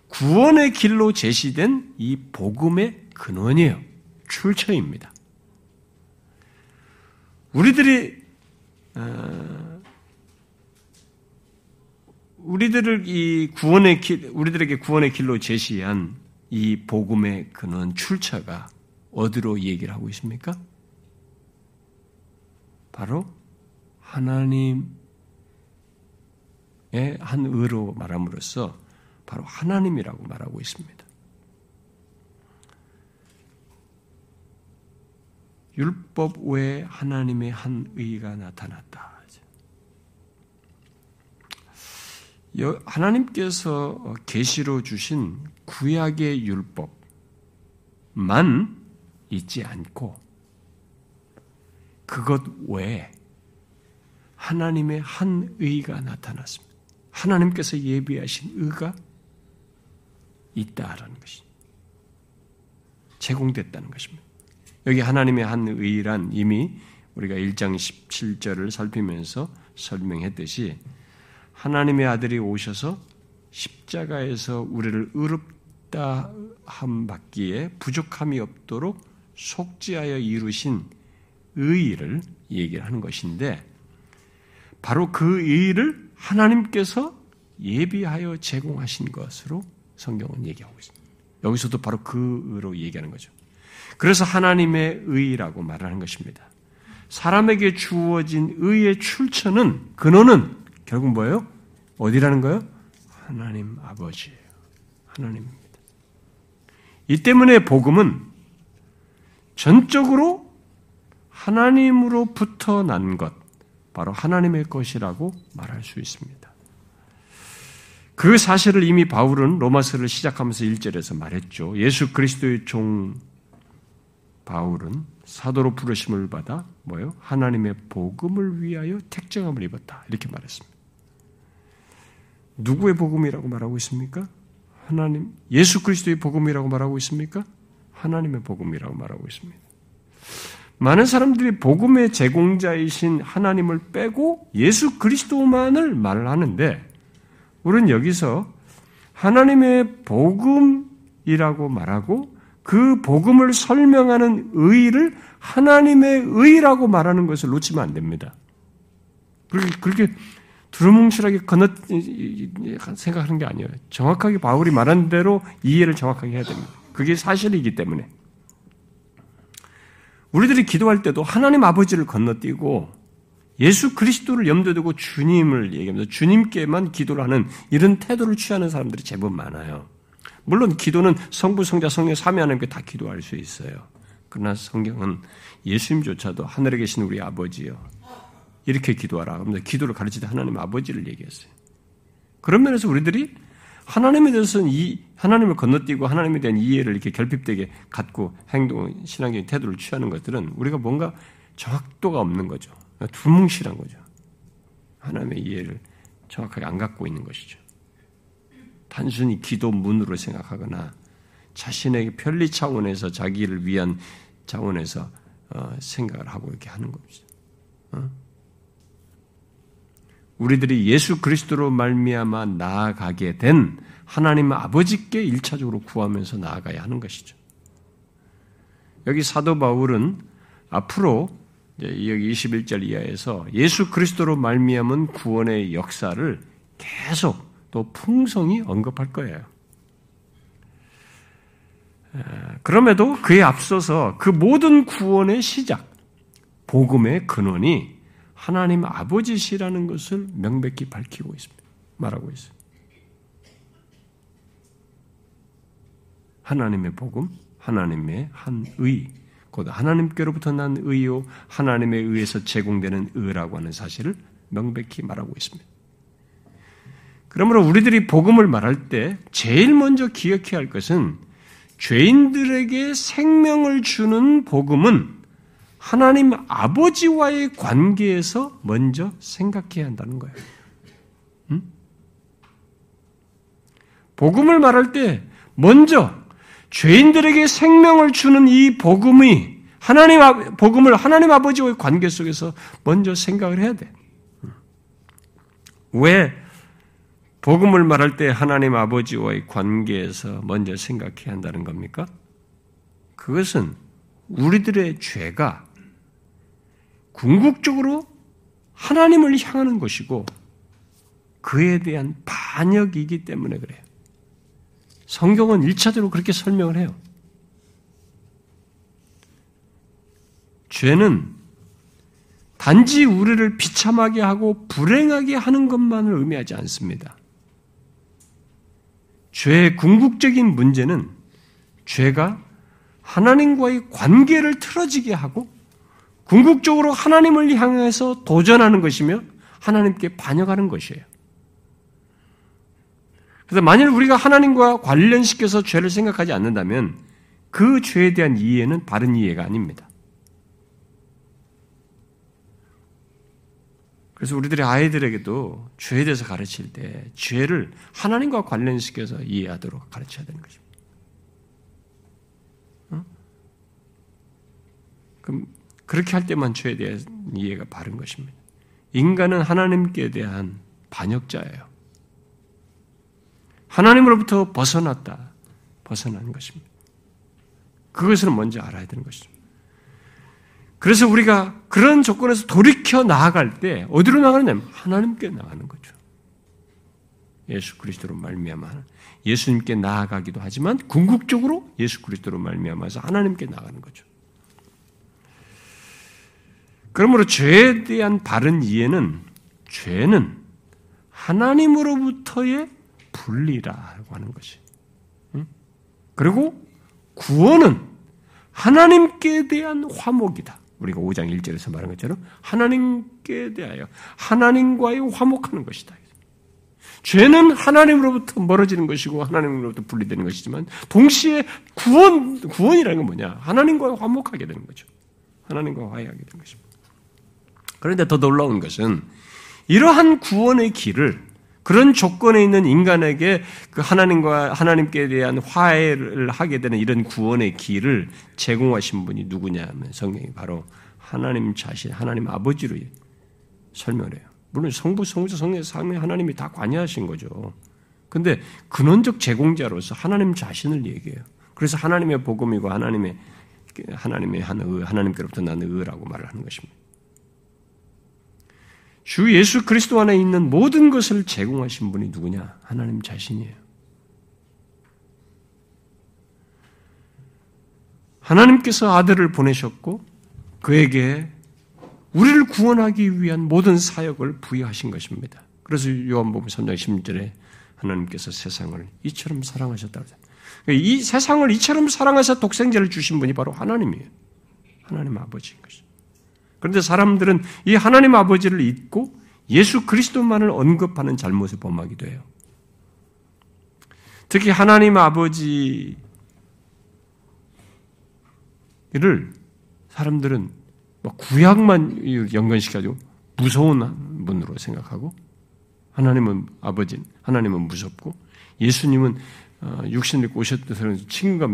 구원의 길로 제시된 이 복음의 근원이에요. 출처입니다. 우리들이 어, 우리들을 이 구원의 길, 우리들에게 구원의 길로 제시한 이 복음의 근원 출처가 어디로 얘기를 하고 있습니까? 바로 하나님의 한 의로 말함으로써 바로 하나님이라고 말하고 있습니다. 율법 외에 하나님의 한 의가 나타났다. 하나님께서 계시로 주신 구약의 율법만 있지 않고 그것 외에 하나님의 한 의가 나타났습니다. 하나님께서 예비하신 의가 있다라는 것이 제공됐다는 것입니다. 여기 하나님의 한 의란 이미 우리가 1장 17절을 살피면서 설명했듯이 하나님의 아들이 오셔서 십자가에서 우리를 의롭다 함 받기에 부족함이 없도록 속지하여 이루신 의를 얘기를 하는 것인데 바로 그 의를 하나님께서 예비하여 제공하신 것으로 성경은 얘기하고 있습니다. 여기서도 바로 그 의로 얘기하는 거죠. 그래서 하나님의 의라고 말하는 것입니다. 사람에게 주어진 의의 출처는 근원은 결국 뭐예요? 어디라는 거예요? 하나님 아버지예요. 하나님입니다. 이 때문에 복음은 전적으로 하나님으로부터 난 것, 바로 하나님의 것이라고 말할 수 있습니다. 그 사실을 이미 바울은 로마서를 시작하면서 1절에서 말했죠. 예수 그리스도의 종 바울은 사도로 부르심을 받아 뭐요? 하나님의 복음을 위하여 택정함을 입었다. 이렇게 말했습니다. 누구의 복음이라고 말하고 있습니까? 하나님 예수 그리스도의 복음이라고 말하고 있습니까? 하나님의 복음이라고 말하고 있습니다. 많은 사람들이 복음의 제공자이신 하나님을 빼고 예수 그리스도만을 말을 하는데 우리는 여기서 하나님의 복음이라고 말하고 그 복음을 설명하는 의를 하나님의 의라고 말하는 것을 놓치면 안 됩니다. 그렇게 두루뭉실하게 건너 생각하는 게 아니에요. 정확하게 바울이 말한 대로 이해를 정확하게 해야 됩니다. 그게 사실이기 때문에. 우리들이 기도할 때도 하나님 아버지를 건너뛰고 예수 그리스도를 염두에 두고 주님을 얘기하면서 주님께만 기도를 하는 이런 태도를 취하는 사람들이 제법 많아요. 물론 기도는 성부, 성자, 성령, 삼위 하나님께 다 기도할 수 있어요. 그러나 성경은 예수님조차도 하늘에 계신 우리 아버지요. 이렇게 기도하라. 그러면 기도를 가르치다 하나님 아버지를 얘기했어요. 그런 면에서 우리들이 하나님에 대해서는 이 하나님을 건너뛰고 하나님에 대한 이해를 이렇게 결핍되게 갖고 행동, 신앙적인 태도를 취하는 것들은 우리가 뭔가 정확도가 없는 거죠. 두뭉실한 거죠. 하나님의 이해를 정확하게 안 갖고 있는 것이죠. 단순히 기도 문으로 생각하거나 자신에게 편리 차원에서 자기를 위한 차원에서 어, 생각을 하고 이렇게 하는 겁니다. 어? 우리들이 예수 그리스도로 말미암아 나아가게 된 하나님 아버지께 일차적으로 구하면서 나아가야 하는 것이죠. 여기 사도 바울은 앞으로 여기 21절 이하에서 예수 그리스도로 말미암은 구원의 역사를 계속 또 풍성히 언급할 거예요. 그럼에도 그에 앞서서 그 모든 구원의 시작, 복음의 근원이 하나님 아버지시라는 것을 명백히 밝히고 있습니다. 말하고 있습니다. 하나님의 복음, 하나님의 한 의, 곧 하나님께로부터 난 의요, 하나님에 의해서 제공되는 의라고 하는 사실을 명백히 말하고 있습니다. 그러므로 우리들이 복음을 말할 때 제일 먼저 기억해야 할 것은 죄인들에게 생명을 주는 복음은 하나님 아버지와의 관계에서 먼저 생각해야 한다는 거예요. 음? 복음을 말할 때 먼저 죄인들에게 생명을 주는 이 복음이 하나님 복음을 하나님 아버지와의 관계 속에서 먼저 생각을 해야 돼. 왜 복음을 말할 때 하나님 아버지와의 관계에서 먼저 생각해야 한다는 겁니까? 그것은 우리들의 죄가 궁극적으로 하나님을 향하는 것이고 그에 대한 반역이기 때문에 그래요. 성경은 1차적으로 그렇게 설명을 해요. 죄는 단지 우리를 비참하게 하고 불행하게 하는 것만을 의미하지 않습니다. 죄의 궁극적인 문제는 죄가 하나님과의 관계를 틀어지게 하고 궁극적으로 하나님을 향해서 도전하는 것이며 하나님께 반역하는 것이에요. 그래서 만일 우리가 하나님과 관련시켜서 죄를 생각하지 않는다면 그 죄에 대한 이해는 바른 이해가 아닙니다. 그래서 우리들의 아이들에게도 죄에 대해서 가르칠 때 죄를 하나님과 관련시켜서 이해하도록 가르쳐야 되는 것입니다. 어? 그럼 그렇게 할 때만 죄에 대한 이해가 바른 것입니다. 인간은 하나님께 대한 반역자예요. 하나님으로부터 벗어났다. 벗어난 것입니다. 그것을 먼저 알아야 되는 것입니다. 그래서 우리가 그런 조건에서 돌이켜 나아갈 때 어디로 나가느냐면 하나님께 나가는 거죠. 예수 그리스도로 말미암아 예수님께 나아가기도 하지만 궁극적으로 예수 그리스도로 말미암아서 하나님께 나가는 거죠. 그러므로 죄에 대한 바른 이해는 죄는 하나님으로부터의 분리라고 하는 것이. 그리고 구원은 하나님께 대한 화목이다. 우리가 5장 1절에서 말한 것처럼 하나님께 대하여 하나님과의 화목하는 것이다. 죄는 하나님으로부터 멀어지는 것이고 하나님으로부터 분리되는 것이지만 동시에 구원 구원이라는 건 뭐냐? 하나님과 화목하게 되는 거죠. 하나님과 화해하게 되는 것입니다. 그런데 더 놀라운 것은 이러한 구원의 길을 그런 조건에 있는 인간에게 그 하나님과 하나님께 대한 화해를 하게 되는 이런 구원의 길을 제공하신 분이 누구냐 하면 성경이 바로 하나님 자신, 하나님 아버지로 설명을 해요. 물론 성부, 성자, 성령, 상명 하나님이 다 관여하신 거죠. 근데 근원적 제공자로서 하나님 자신을 얘기해요. 그래서 하나님의 복음이고 하나님의 하나님의 한 의, 하나님께로부터 나는 의라고 말을 하는 것입니다. 주 예수 그리스도 안에 있는 모든 것을 제공하신 분이 누구냐? 하나님 자신이에요. 하나님께서 아들을 보내셨고 그에게 우리를 구원하기 위한 모든 사역을 부여하신 것입니다. 그래서 요한복음 3장 16절에 하나님께서 세상을 이처럼 사랑하셨다고. 그러니까 이 세상을 이처럼 사랑하셔 독생자를 주신 분이 바로 하나님이에요. 하나님 아버지인 것이죠. 그런데 사람들은 이 하나님 아버지를 잊고 예수 그리스도만을 언급하는 잘못에 범하기도 해요. 특히 하나님 아버지를 사람들은 구약만 연관시켜가지고 무서운 분으로 생각하고 하나님은 아버지, 하나님은 무섭고 예수님은 어, 육신을 입고 오셨던 친구가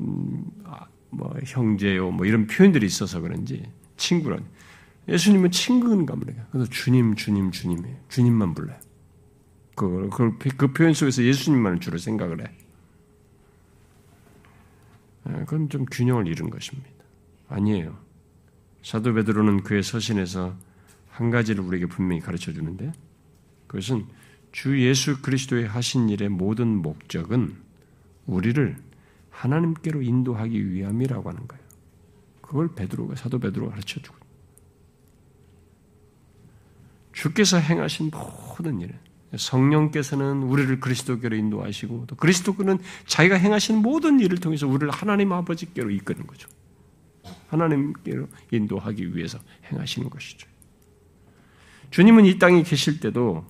음, 아, 뭐 형제요 뭐 이런 표현들이 있어서 그런지 친구란 예수님은 친구인가 보네요. 그래서 주님, 주님, 주님이에요. 주님만 불러요. 그, 그, 그 표현 속에서 예수님만을 주로 생각을 해. 예, 그건 좀 균형을 잃은 것입니다. 아니에요. 사도 베드로는 그의 서신에서 한 가지를 우리에게 분명히 가르쳐 주는데 그것은 주 예수 그리스도의 하신 일의 모든 목적은 우리를 하나님께로 인도하기 위함이라고 하는 거예요. 그걸 베드로가 사도 베드로가 가르쳐 주고 주께서 행하신 모든 일은 성령께서는 우리를 그리스도께로 인도하시고 또 그리스도께는 자기가 행하신 모든 일을 통해서 우리를 하나님 아버지께로 이끄는 거죠. 하나님께로 인도하기 위해서 행하시는 것이죠. 주님은 이 땅에 계실 때도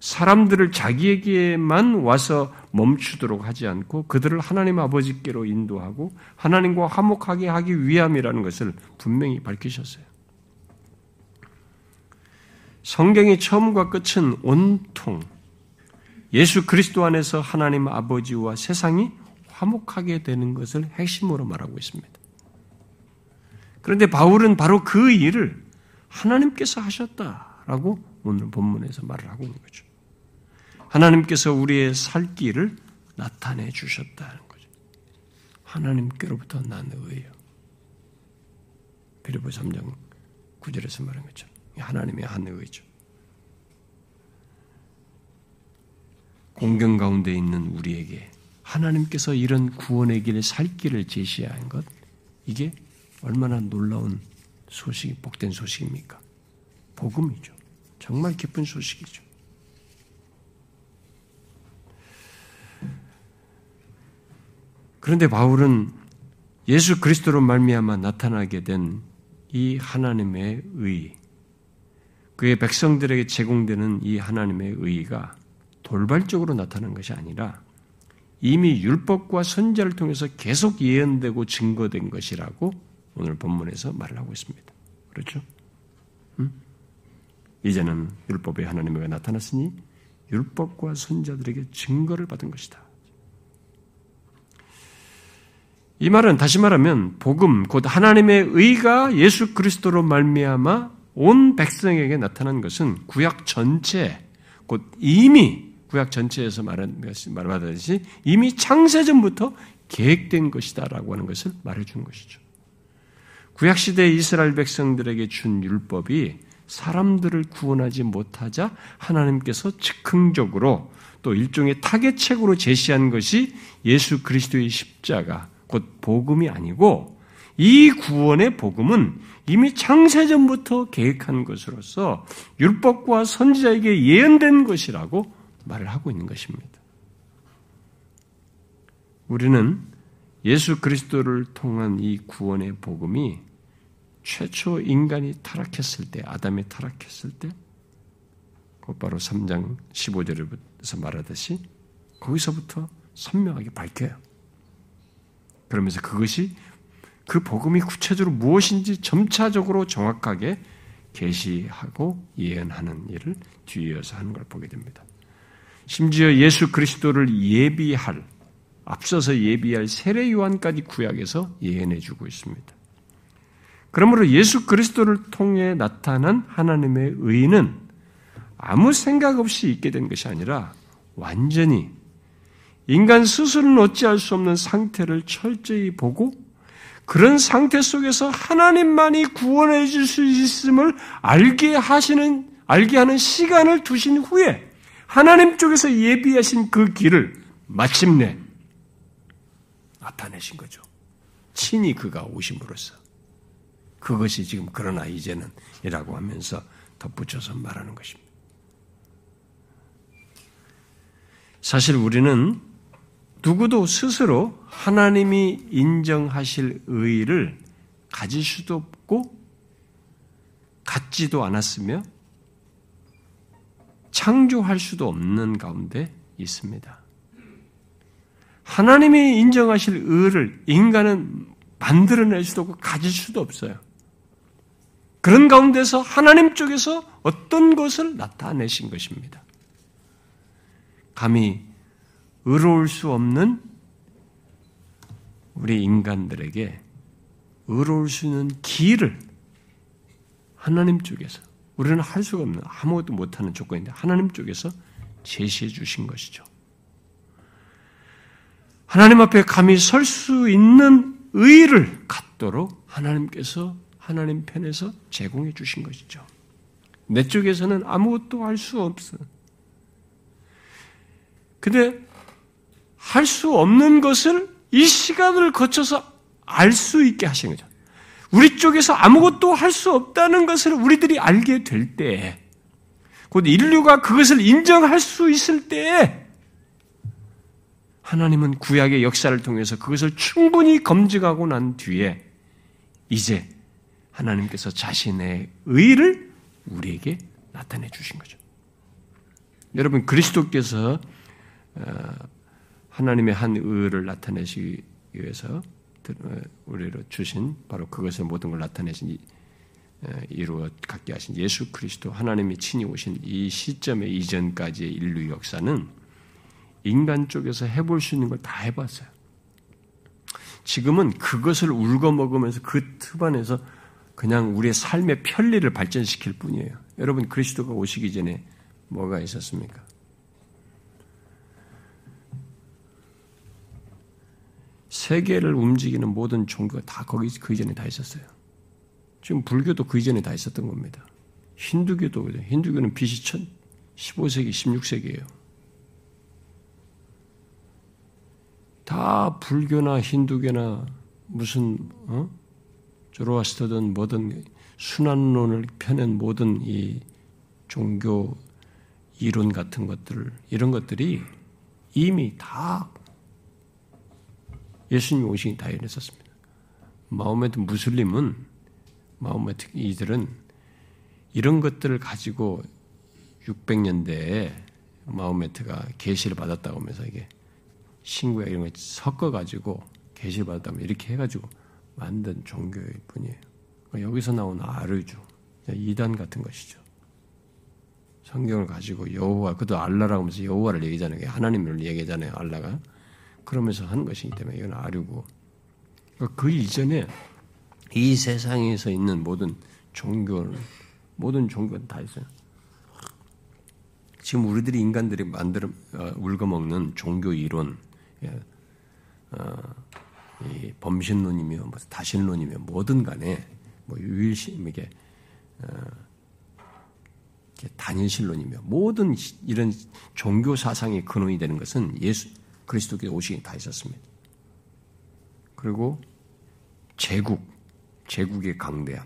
사람들을 자기에게만 와서 멈추도록 하지 않고 그들을 하나님 아버지께로 인도하고 하나님과 화목하게 하기 위함이라는 것을 분명히 밝히셨어요. 성경의 처음과 끝은 온통 예수 그리스도 안에서 하나님 아버지와 세상이 화목하게 되는 것을 핵심으로 말하고 있습니다. 그런데 바울은 바로 그 일을 하나님께서 하셨다라고 오늘 본문에서 말을 하고 있는 거죠. 하나님께서 우리의 살 길을 나타내 주셨다는 거죠. 하나님께로부터 난 의예요. 빌리보 3장 9절에서 말한 것처럼 하나님의 한 의죠. 공경 가운데 있는 우리에게 하나님께서 이런 구원의 길을 살 길을 제시한 것 이게 얼마나 놀라운 소식이 복된 소식입니까? 복음이죠. 정말 기쁜 소식이죠. 그런데 바울은 예수 그리스도로 말미암아 나타나게 된 이 하나님의 의, 그의 백성들에게 제공되는 이 하나님의 의가 돌발적으로 나타난 것이 아니라 이미 율법과 선자를 통해서 계속 예언되고 증거된 것이라고 오늘 본문에서 말을 하고 있습니다. 그렇죠? 음? 이제는 율법의 하나님의 나타났으니 율법과 선자들에게 증거를 받은 것이다. 이 말은 다시 말하면 복음 곧 하나님의 의가 예수 그리스도로 말미암아 온 백성에게 나타난 것은 구약 전체 곧 이미 구약 전체에서 말한 말하듯이 이미 창세 전부터 계획된 것이다라고 하는 것을 말해 준 것이죠. 구약 시대 이스라엘 백성들에게 준 율법이 사람들을 구원하지 못하자 하나님께서 즉흥적으로 또 일종의 타겟책으로 제시한 것이 예수 그리스도의 십자가 곧 복음이 아니고 이 구원의 복음은 이미 창세전부터 계획한 것으로서 율법과 선지자에게 예언된 것이라고 말을 하고 있는 것입니다. 우리는 예수 그리스도를 통한 이 구원의 복음이 최초 인간이 타락했을 때, 아담이 타락했을 때, 곧바로 3장 15절에서 말하듯이 거기서부터 선명하게 밝혀요. 그러면서 그것이 그 복음이 구체적으로 무엇인지 점차적으로 정확하게 계시하고 예언하는 일을 뒤이어서 하는 걸 보게 됩니다. 심지어 예수 그리스도를 예비할 앞서서 예비할 세례 요한까지 구약에서 예언해 주고 있습니다. 그러므로 예수 그리스도를 통해 나타난 하나님의 의는 아무 생각 없이 있게 된 것이 아니라 완전히 인간 스스로는 어찌할 수 없는 상태를 철저히 보고 그런 상태 속에서 하나님만이 구원해 줄 수 있음을 알게 하시는 알게 하는 시간을 두신 후에 하나님 쪽에서 예비하신 그 길을 마침내 나타내신 거죠. 친히 그가 오심으로써. 그것이 지금 그러나 이제는 이라고 하면서 덧붙여서 말하는 것입니다. 사실 우리는 누구도 스스로 하나님이 인정하실 의의를 가질 수도 없고 갖지도 않았으며 창조할 수도 없는 가운데 있습니다. 하나님이 인정하실 의를 인간은 만들어낼 수도 없고 가질 수도 없어요. 그런 가운데서 하나님 쪽에서 어떤 것을 나타내신 것입니다. 감히 의로울 수 없는 우리 인간들에게 의로울 수 있는 길을 하나님 쪽에서 우리는 할 수가 없는 아무것도 못하는 조건인데 하나님 쪽에서 제시해 주신 것이죠. 하나님 앞에 감히 설 수 있는 의를 갖도록 하나님께서 하나님 편에서 제공해 주신 것이죠. 내 쪽에서는 아무것도 할 수 없어. 근데 할 수 없는 것을 이 시간을 거쳐서 알 수 있게 하신 거죠. 우리 쪽에서 아무것도 할 수 없다는 것을 우리들이 알게 될 때, 곧 인류가 그것을 인정할 수 있을 때, 하나님은 구약의 역사를 통해서 그것을 충분히 검증하고 난 뒤에, 이제 하나님께서 자신의 의를 우리에게 나타내 주신 거죠. 여러분, 그리스도께서 어, 하나님의 한 의를 나타내시기 위해서 어, 우리로 주신 바로 그것을 모든 걸 나타내신 어, 이루어 갖게 하신 예수 그리스도 하나님이 친히 오신 이 시점에 이전까지의 인류 역사는 인간 쪽에서 해볼 수 있는 걸 다 해봤어요. 지금은 그것을 울거 먹으면서 그틀 안에서 그냥 우리의 삶의 편리를 발전시킬 뿐이에요. 여러분 그리스도가 오시기 전에 뭐가 있었습니까? 세계를 움직이는 모든 종교가 다 거기 그 이전에 다 있었어요. 지금 불교도 그 이전에 다 있었던 겁니다. 힌두교도 그래. 힌두교는 BC 15세기, 16세기예요. 다 불교나 힌두교나 무슨 어? 조로아스터든 뭐든 순환론을 펴낸 모든 이 종교 이론 같은 것들 이런 것들이 이미 다 예수님이 오시기 다 이랬었습니다. 마호메트 무슬림은 마호메트 이들은 이런 것들을 가지고 600년대에 마호메트가 계시를 받았다고 하면서 이게 신구야 이런 걸 섞어 가지고 계시를 받았다면 이렇게 해가지고 만든 종교일 뿐이에요. 여기서 나온 아르주 이단 같은 것이죠. 성경을 가지고 여호와 그도 알라라고 하면서 여호와를 얘기잖아요. 하나님을 얘기하잖아요. 알라가 그러면서 하는 것이기 때문에 이건 아류고 그러니까 그 이전에 이 세상에서 있는 모든 종교는 모든 종교는 다 있어요. 지금 우리들이 인간들이 만들어 어, 울거먹는 종교 이론, 예, 어, 이 범신론이며 뭐 다신론이며 뭐든 간에 뭐 유일신 뭐 이게 어, 단일신론이며 모든 이런 종교 사상의 근원이 되는 것은 예수 그리스도께서 오시기 다 있었습니다. 그리고 제국, 제국의 강대함.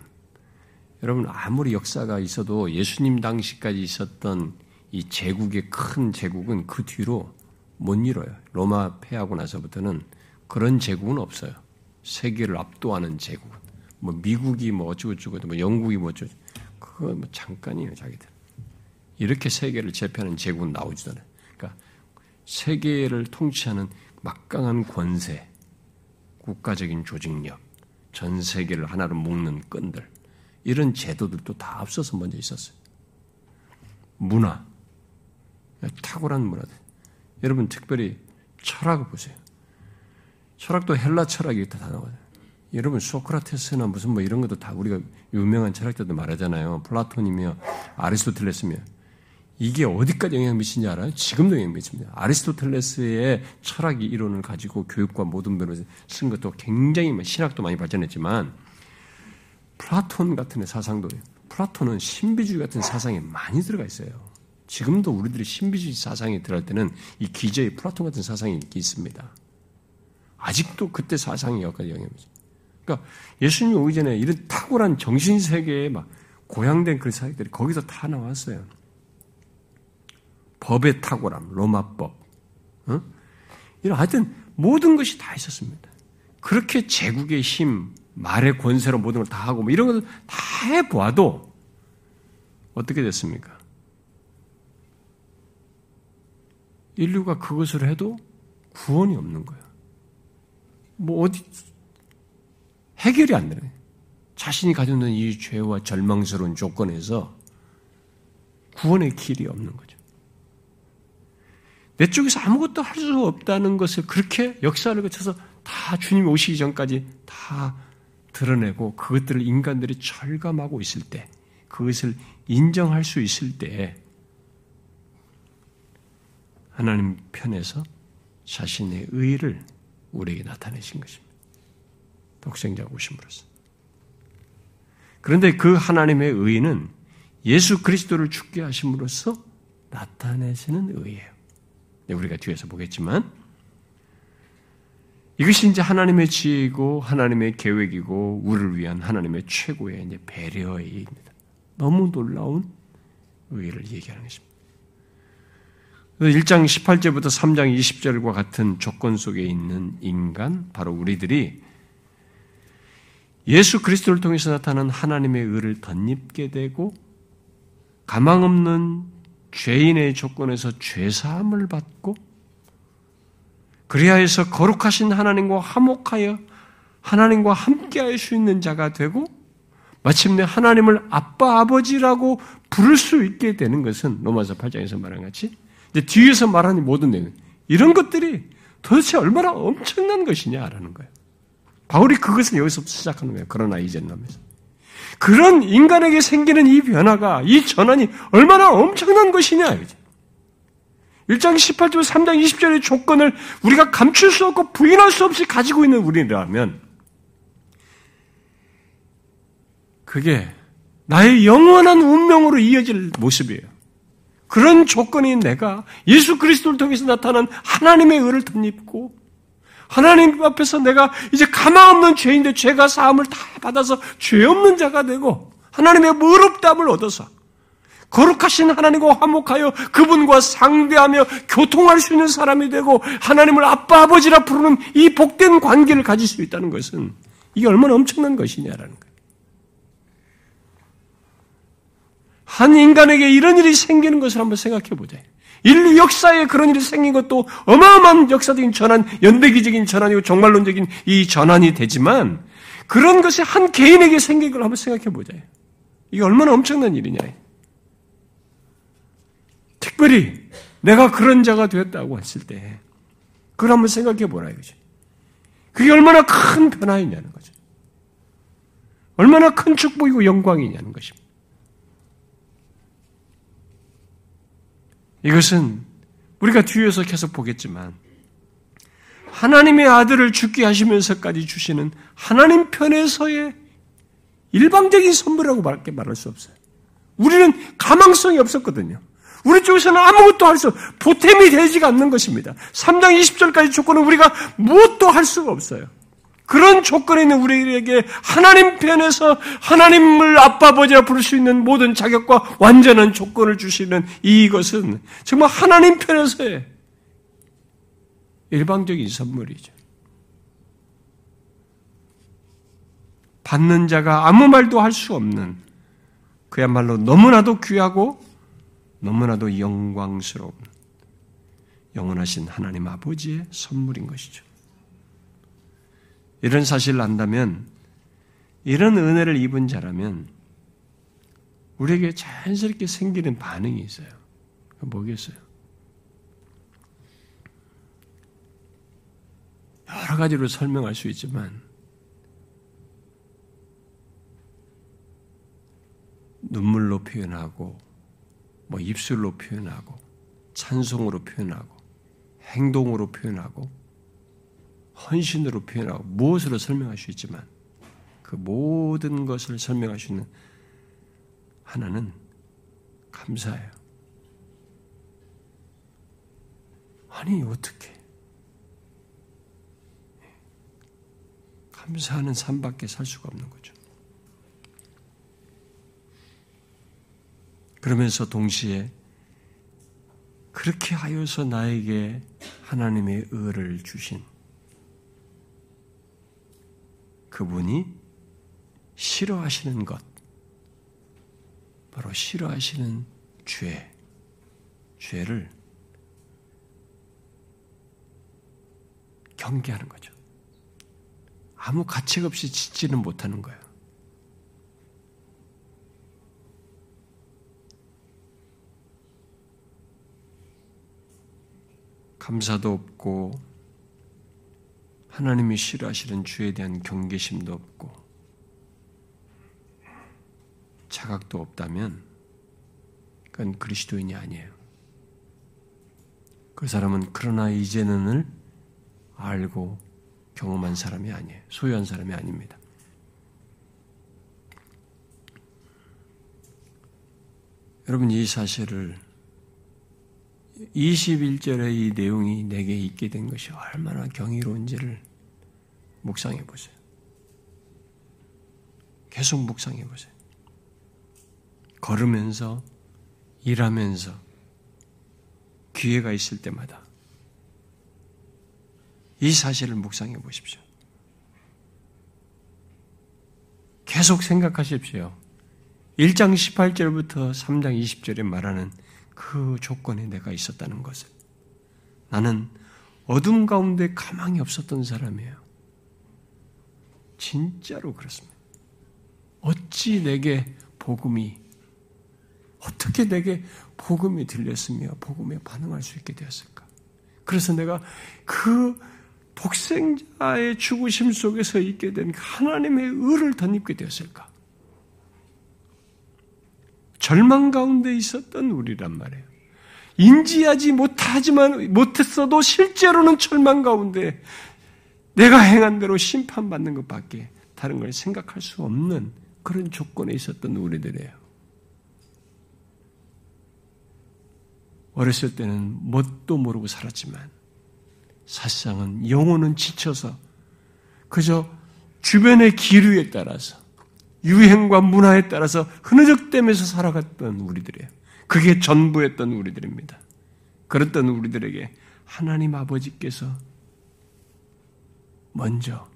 여러분 아무리 역사가 있어도 예수님 당시까지 있었던 이 제국의 큰 제국은 그 뒤로 못 이뤄요. 로마 패하고 나서부터는 그런 제국은 없어요. 세계를 압도하는 제국은. 뭐 미국이 뭐 어쩌고저쩌고 뭐 영국이 뭐 어쩌고 그거 뭐 잠깐이에요 자기들. 이렇게 세계를 제패하는 제국은 나오지도 않아요. 세계를 통치하는 막강한 권세, 국가적인 조직력, 전 세계를 하나로 묶는 끈들, 이런 제도들도 다 앞서서 먼저 있었어요. 문화, 탁월한 문화들. 여러분 특별히 철학을 보세요. 철학도 헬라 철학이 다 나와요. 여러분 소크라테스나 무슨 뭐 이런 것도 다 우리가 유명한 철학자들 말하잖아요. 플라톤이며 아리스토텔레스며 이게 어디까지 영향을 미치는지 알아요? 지금도 영향을 미칩니다. 아리스토텔레스의 철학이 이론을 가지고 교육과 모든 면에서 쓴 것도 굉장히 신학도 많이 발전했지만 플라톤 같은 사상도 플라톤은 신비주의 같은 사상에 많이 들어가 있어요. 지금도 우리들이 신비주의 사상에 들어갈 때는 이 기저의 플라톤 같은 사상이 있습니다. 아직도 그때 사상이 여기까지 영향을 미칩니다. 그러니까 예수님 오기 전에 이런 탁월한 정신 세계에 막 고양된 그 사역들이 거기서 다 나왔어요. 법의 탁월함, 로마법, 어? 이런 하여튼 모든 것이 다 있었습니다. 그렇게 제국의 힘, 말의 권세로 모든 걸 다 하고 뭐 이런 것을 다 해보아도 어떻게 됐습니까? 인류가 그것을 해도 구원이 없는 거예요. 뭐 어디 해결이 안 되는 자신이 가지고 이 죄와 절망스러운 조건에서 구원의 길이 없는 거죠. 내 쪽에서 아무것도 할 수 없다는 것을 그렇게 역사를 거쳐서 다 주님 오시기 전까지 다 드러내고 그것들을 인간들이 절감하고 있을 때, 그것을 인정할 수 있을 때, 하나님 편에서 자신의 의를 우리에게 나타내신 것입니다. 독생자 오심으로써. 그런데 그 하나님의 의는 예수 그리스도를 죽게 하심으로써 나타내시는 의예요. 네, 우리가 뒤에서 보겠지만 이것이 이제 하나님의 지혜이고 하나님의 계획이고 우리를 위한 하나님의 최고의 이제 배려입니다. 너무 놀라운 의를 얘기하는 것입니다. 1장 18절부터 3장 20절과 같은 조건 속에 있는 인간, 바로 우리들이 예수 그리스도를 통해서 나타난 하나님의 의를 덧입게 되고 가망 없는 죄인의 조건에서 죄사함을 받고 그리하 여서 거룩하신 하나님과 화목하여 하나님과 함께할 수 있는 자가 되고 마침내 하나님을 아빠 아버지라고 부를 수 있게 되는 것은 로마서 8장에서 말한 같이 이제 뒤에서 말하는 모든 내용 이런 것들이 도대체 얼마나 엄청난 것이냐라는 거예요. 바울이 그것을 여기서 시작하는 거예요. 그러나 이제는 하면서. 그런 인간에게 생기는 이 변화가, 이 전환이 얼마나 엄청난 것이냐. 1장 18절, 3장 20절의 조건을 우리가 감출 수 없고 부인할 수 없이 가지고 있는 우리라면, 그게 나의 영원한 운명으로 이어질 모습이에요. 그런 조건이 내가 예수 그리스도를 통해서 나타난 하나님의 의를 덧입고 하나님 앞에서 내가 이제 가망 없는 죄인데 죄가 사함을 다 받아서 죄 없는 자가 되고 하나님의 무릎담을 얻어서 거룩하신 하나님과 화목하여 그분과 상대하며 교통할 수 있는 사람이 되고 하나님을 아빠 아버지라 부르는 이 복된 관계를 가질 수 있다는 것은 이게 얼마나 엄청난 것이냐라는 거예요. 한 인간에게 이런 일이 생기는 것을 한번 생각해 보자. 인류 역사에 그런 일이 생긴 것도 어마어마한 역사적인 전환, 연대기적인 전환이고 종말론적인 이 전환이 되지만 그런 것이 한 개인에게 생긴 걸 한번 생각해 보자. 이게 얼마나 엄청난 일이냐. 특별히 내가 그런 자가 되었다고 했을 때 그걸 한번 생각해 보라 이거지. 그게 얼마나 큰 변화이냐는 거죠. 얼마나 큰 축복이고 영광이냐는 것입니다. 이것은 우리가 뒤에서 계속 보겠지만 하나님의 아들을 죽게 하시면서까지 주시는 하나님 편에서의 일방적인 선물이라고 말할 수 없어요. 우리는 가망성이 없었거든요. 우리 쪽에서는 아무것도 할 수, 보탬이 되지가 않는 것입니다. 3장 20절까지 조건은 우리가 무엇도 할 수가 없어요. 그런 조건에 있는 우리에게 하나님 편에서 하나님을 아빠 아버지라 부를 수 있는 모든 자격과 완전한 조건을 주시는 이것은 정말 하나님 편에서의 일방적인 선물이죠. 받는 자가 아무 말도 할 수 없는 그야말로 너무나도 귀하고 너무나도 영광스러운 영원하신 하나님 아버지의 선물인 것이죠. 이런 사실을 안다면, 이런 은혜를 입은 자라면, 우리에게 자연스럽게 생기는 반응이 있어요. 뭐겠어요? 여러 가지로 설명할 수 있지만, 눈물로 표현하고, 뭐 입술로 표현하고, 찬송으로 표현하고, 행동으로 표현하고, 헌신으로 표현하고 무엇으로 설명할 수 있지만 그 모든 것을 설명할 수 있는 하나는 감사해요. 아니 어떻게 감사하는 삶밖에 살 수가 없는 거죠. 그러면서 동시에 그렇게 하여서 나에게 하나님의 의를 주신 그분이 싫어하시는 것, 바로 싫어하시는 죄, 죄를 경계하는 거죠. 아무 가책 없이 짓지는 못하는 거예요. 감사도 없고 하나님이 싫어하시는 주에 대한 경계심도 없고 자각도 없다면 그건 그리스도인이 아니에요. 그 사람은 그러나 이제는을 알고 경험한 사람이 아니에요. 소유한 사람이 아닙니다. 여러분 이 사실을 21절의 이 내용이 내게 있게 된 것이 얼마나 경이로운지를 묵상해 보세요. 계속 묵상해 보세요. 걸으면서, 일하면서, 기회가 있을 때마다 이 사실을 묵상해 보십시오. 계속 생각하십시오. 1장 18절부터 3장 20절에 말하는 그 조건에 내가 있었다는 것을. 나는 어둠 가운데 가망이 없었던 사람이에요. 진짜로 그렇습니다. 어찌 내게 복음이, 어떻게 내게 복음이 들렸으며 복음에 반응할 수 있게 되었을까? 그래서 내가 그 독생자의 죽으심 속에서 있게 된그 하나님의 의를 덧입게 되었을까? 절망 가운데 있었던 우리란 말이에요. 인지하지 못하지만 못했어도 실제로는 절망 가운데 내가 행한 대로 심판받는 것밖에 다른 걸 생각할 수 없는 그런 조건에 있었던 우리들이에요. 어렸을 때는 뭣도 모르고 살았지만 사실상은 영혼은 지쳐서 그저 주변의 기류에 따라서 유행과 문화에 따라서 흐느적대면서 살아갔던 우리들이에요. 그게 전부였던 우리들입니다. 그랬던 우리들에게 하나님 아버지께서 먼저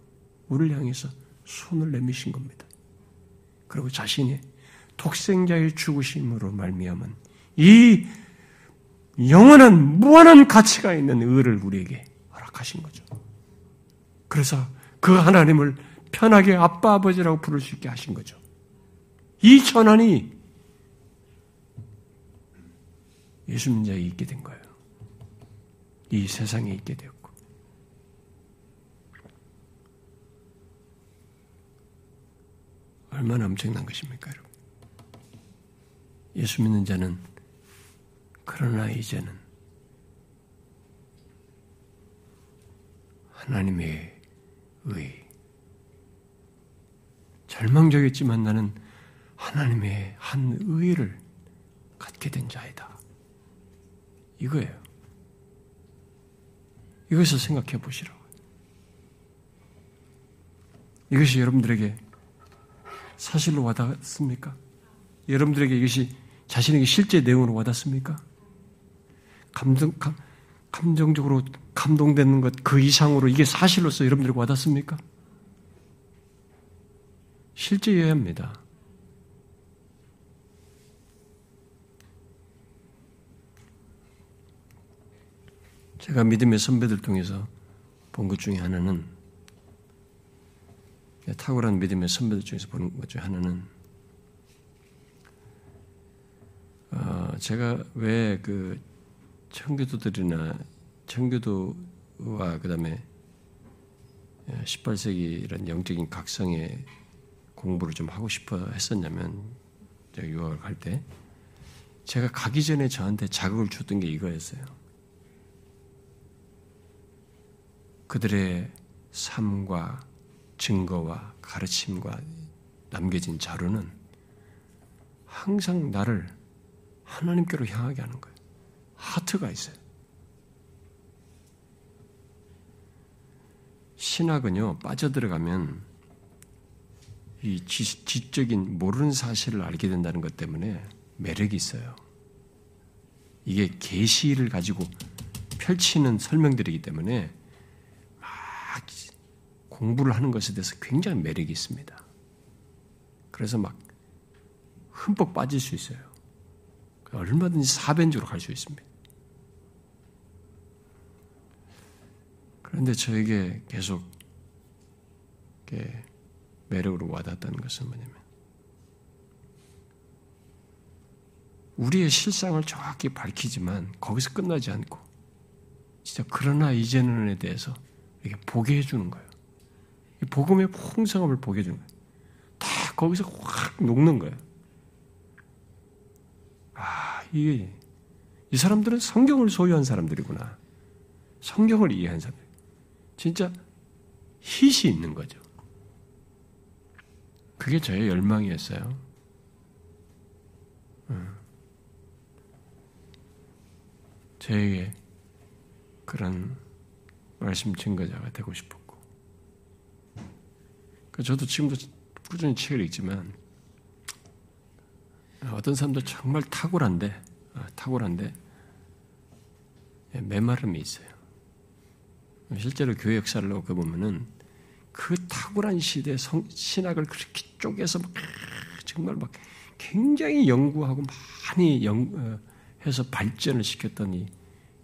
우리를 향해서 손을 내미신 겁니다. 그리고 자신이 독생자의 죽으심으로 말미암은 이 영원한 무한한 가치가 있는 의를 우리에게 허락하신 거죠. 그래서 그 하나님을 편하게 아빠 아버지라고 부를 수 있게 하신 거죠. 이 전환이 예수 님자에 있게 된 거예요. 이 세상에 있게 되었고. 얼마나 엄청난 것입니까, 여러분? 예수 믿는 자는 그러나 이제는 하나님의 의, 절망적이었지만 나는 하나님의 한 의를 갖게 된 자이다. 이거예요. 이것을 생각해 보시라고. 이것이 여러분들에게 사실로 와닿습니까? 여러분들에게 이것이 자신에게 실제 내용으로 와닿습니까? 감정, 감, 감정적으로 감동되는 것 그 이상으로 이게 사실로서 여러분들에게 와닿습니까? 실제여야 합니다. 제가 믿음의 선배들 통해서 본 것 중에 하나는 탁월한 믿음의 선배들 중에서 보는 것 중에 하나는 어, 제가 왜 그 청교도들이나 청교도와 그 다음에 18세기 이런 영적인 각성의 공부를 좀 하고 싶어 했었냐면 제가 유학을 갈 때 제가 가기 전에 저한테 자극을 줬던 게 이거였어요. 그들의 삶과 증거와 가르침과 남겨진 자료는 항상 나를 하나님께로 향하게 하는 거예요. 하트가 있어요. 신학은요, 빠져들어가면 이 지, 지적인 모르는 사실을 알게 된다는 것 때문에 매력이 있어요. 이게 계시를 가지고 펼치는 설명들이기 때문에 막 공부를 하는 것에 대해서 굉장히 매력이 있습니다. 그래서 막 흠뻑 빠질 수 있어요. 얼마든지 사변적으로 갈 수 있습니다. 그런데 저에게 계속 매력으로 와닿았다는 것은 뭐냐면 우리의 실상을 정확히 밝히지만 거기서 끝나지 않고 진짜 그러나 이제는에 대해서 이렇게 보게 해주는 거예요. 복음의 풍성함을 보게 해주는 거예요. 다 거기서 확 녹는 거예요. 아, 이게 이 사람들은 성경을 소유한 사람들이구나. 성경을 이해한 사람들. 진짜 희시 있는 거죠. 그게 저의 열망이었어요. 저에게 그런 말씀 증거자가 되고 싶었고, 그 저도 지금도 꾸준히 책을 읽지만 어떤 사람들 정말 탁월한데 아, 탁월한데 예, 메마름이 있어요. 실제로 교회 역사를 놓고 보면은 그 탁월한 시대 성, 신학을 그렇게 쪼개서 막 정말 막 굉장히 연구하고 많이 연, 어, 해서 발전을 시켰던 이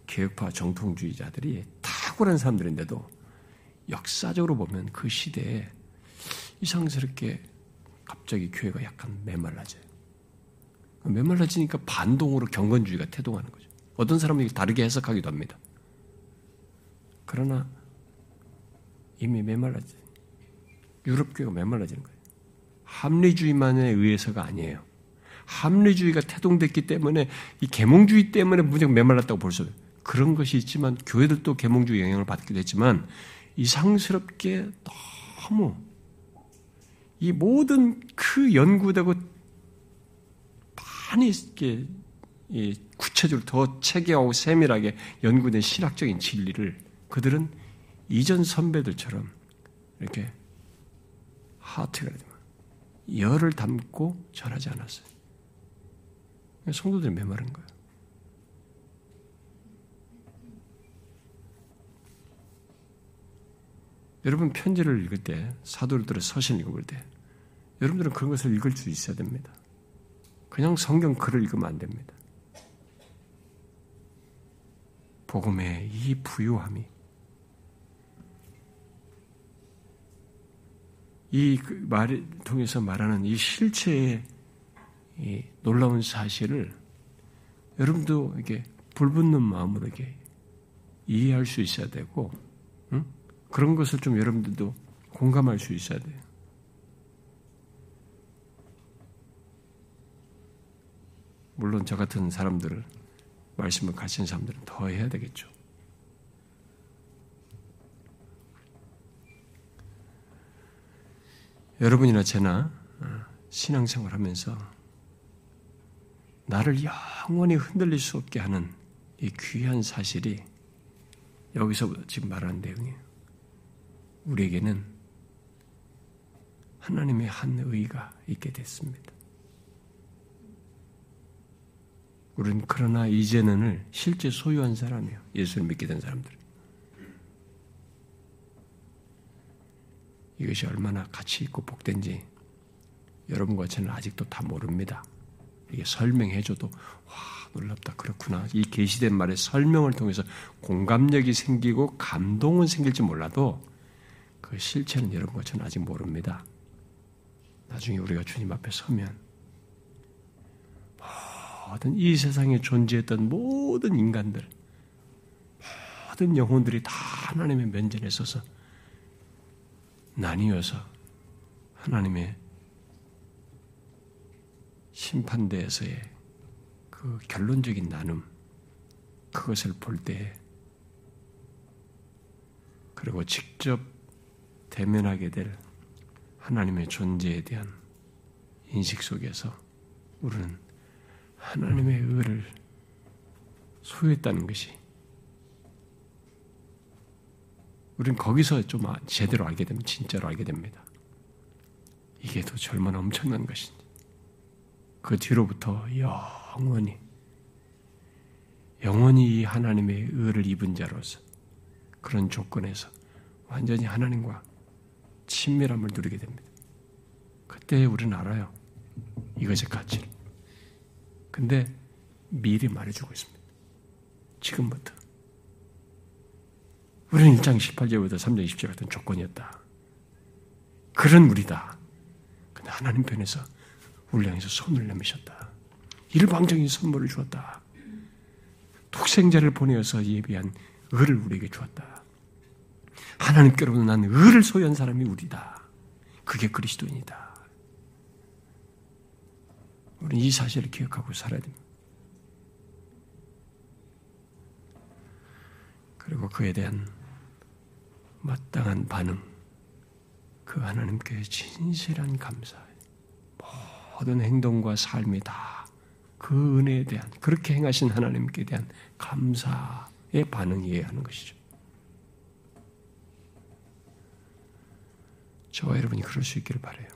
개혁파 정통주의자들이 탁월한 사람들인데도 역사적으로 보면 그 시대에 이상스럽게 갑자기 교회가 약간 메말라져요. 메말라지니까 반동으로 경건주의가 태동하는 거죠. 어떤 사람은 다르게 해석하기도 합니다. 그러나 이미 메말라지 유럽 교회가 메말라지는 거예요. 합리주의만에 의해서가 아니에요. 합리주의가 태동됐기 때문에 이 계몽주의 때문에 무조건 메말랐다고 볼수 없어요. 그런 것이 있지만 교회들도 계몽주의 영향을 받기도 했지만 이상스럽게 너무 이 모든 그 연구되고 많이 이렇게 구체적으로 더 체계하고 세밀하게 연구된 신학적인 진리를 그들은 이전 선배들처럼 이렇게 하트가 열을 담고 전하지 않았어요. 성도들이 메마른 거예요. 여러분 편지를 읽을 때 사도들의 서신 읽을 때 여러분들은 그런 것을 읽을 수 있어야 됩니다. 그냥 성경 글을 읽으면 안 됩니다. 복음의 이 부유함이 이그 말을 통해서 말하는 이 실체의 이 놀라운 사실을 여러분도 이게 불붙는 마음으로 이게 이해할 수 있어야 되고, 응? 그런 것을 좀 여러분들도 공감할 수 있어야 돼요. 물론 저 같은 사람들을 말씀을 가진 사람들은 더 해야 되겠죠. 여러분이나 제나 어, 신앙생활 하면서 나를 영원히 흔들릴 수 없게 하는 이 귀한 사실이 여기서 지금 말하는 내용이에요. 우리에게는 하나님의 한 의가 있게 됐습니다. 우리는 그러나 이제는을 실제 소유한 사람이에요. 예수를 믿게 된 사람들. 이것이 얼마나 가치 있고 복된지 여러분과 저는 아직도 다 모릅니다. 이게 설명해줘도 와 놀랍다 그렇구나 이 계시된 말의 설명을 통해서 공감력이 생기고 감동은 생길지 몰라도 그 실체는 여러분과 저는 아직 모릅니다. 나중에 우리가 주님 앞에 서면 모든 이 세상에 존재했던 모든 인간들 모든 영혼들이 다 하나님의 면전에 서서 나뉘어서 하나님의 심판대에서의 그 결론적인 나눔, 그것을 볼 때, 그리고 직접 대면하게 될 하나님의 존재에 대한 인식 속에서 우리는 하나님의 의를 소유했다는 것이 우리는 거기서 좀 제대로 알게 됩니다. 진짜로 알게 됩니다. 이게 도대체 얼마나 엄청난 것인지. 그 뒤로부터 영원히, 영원히 이 하나님의 의를 입은 자로서 그런 조건에서 완전히 하나님과 친밀함을 누리게 됩니다. 그때 우리는 알아요. 이것의 가치를. 근데 미리 말해주고 있습니다. 지금부터. 우리는 1장 18절부터 3장 20절 같은 조건이었다. 그런 우리다. 근데 하나님 편에서 우리 향해서 손을 내미셨다. 일방적인 선물을 주었다. 독생자를 보내어서 예비한 의를 우리에게 주었다. 하나님께로부터 난 의를 소유한 사람이 우리다. 그게 그리스도인이다. 우리는 이 사실을 기억하고 살아야 됩니다. 그리고 그에 대한 마땅한 반응, 그 하나님께 진실한 감사, 모든 행동과 삶이 다 그 은혜에 대한, 그렇게 행하신 하나님께 대한 감사의 반응이어야 하는 것이죠. 저와 여러분이 그럴 수 있기를 바래요. 음.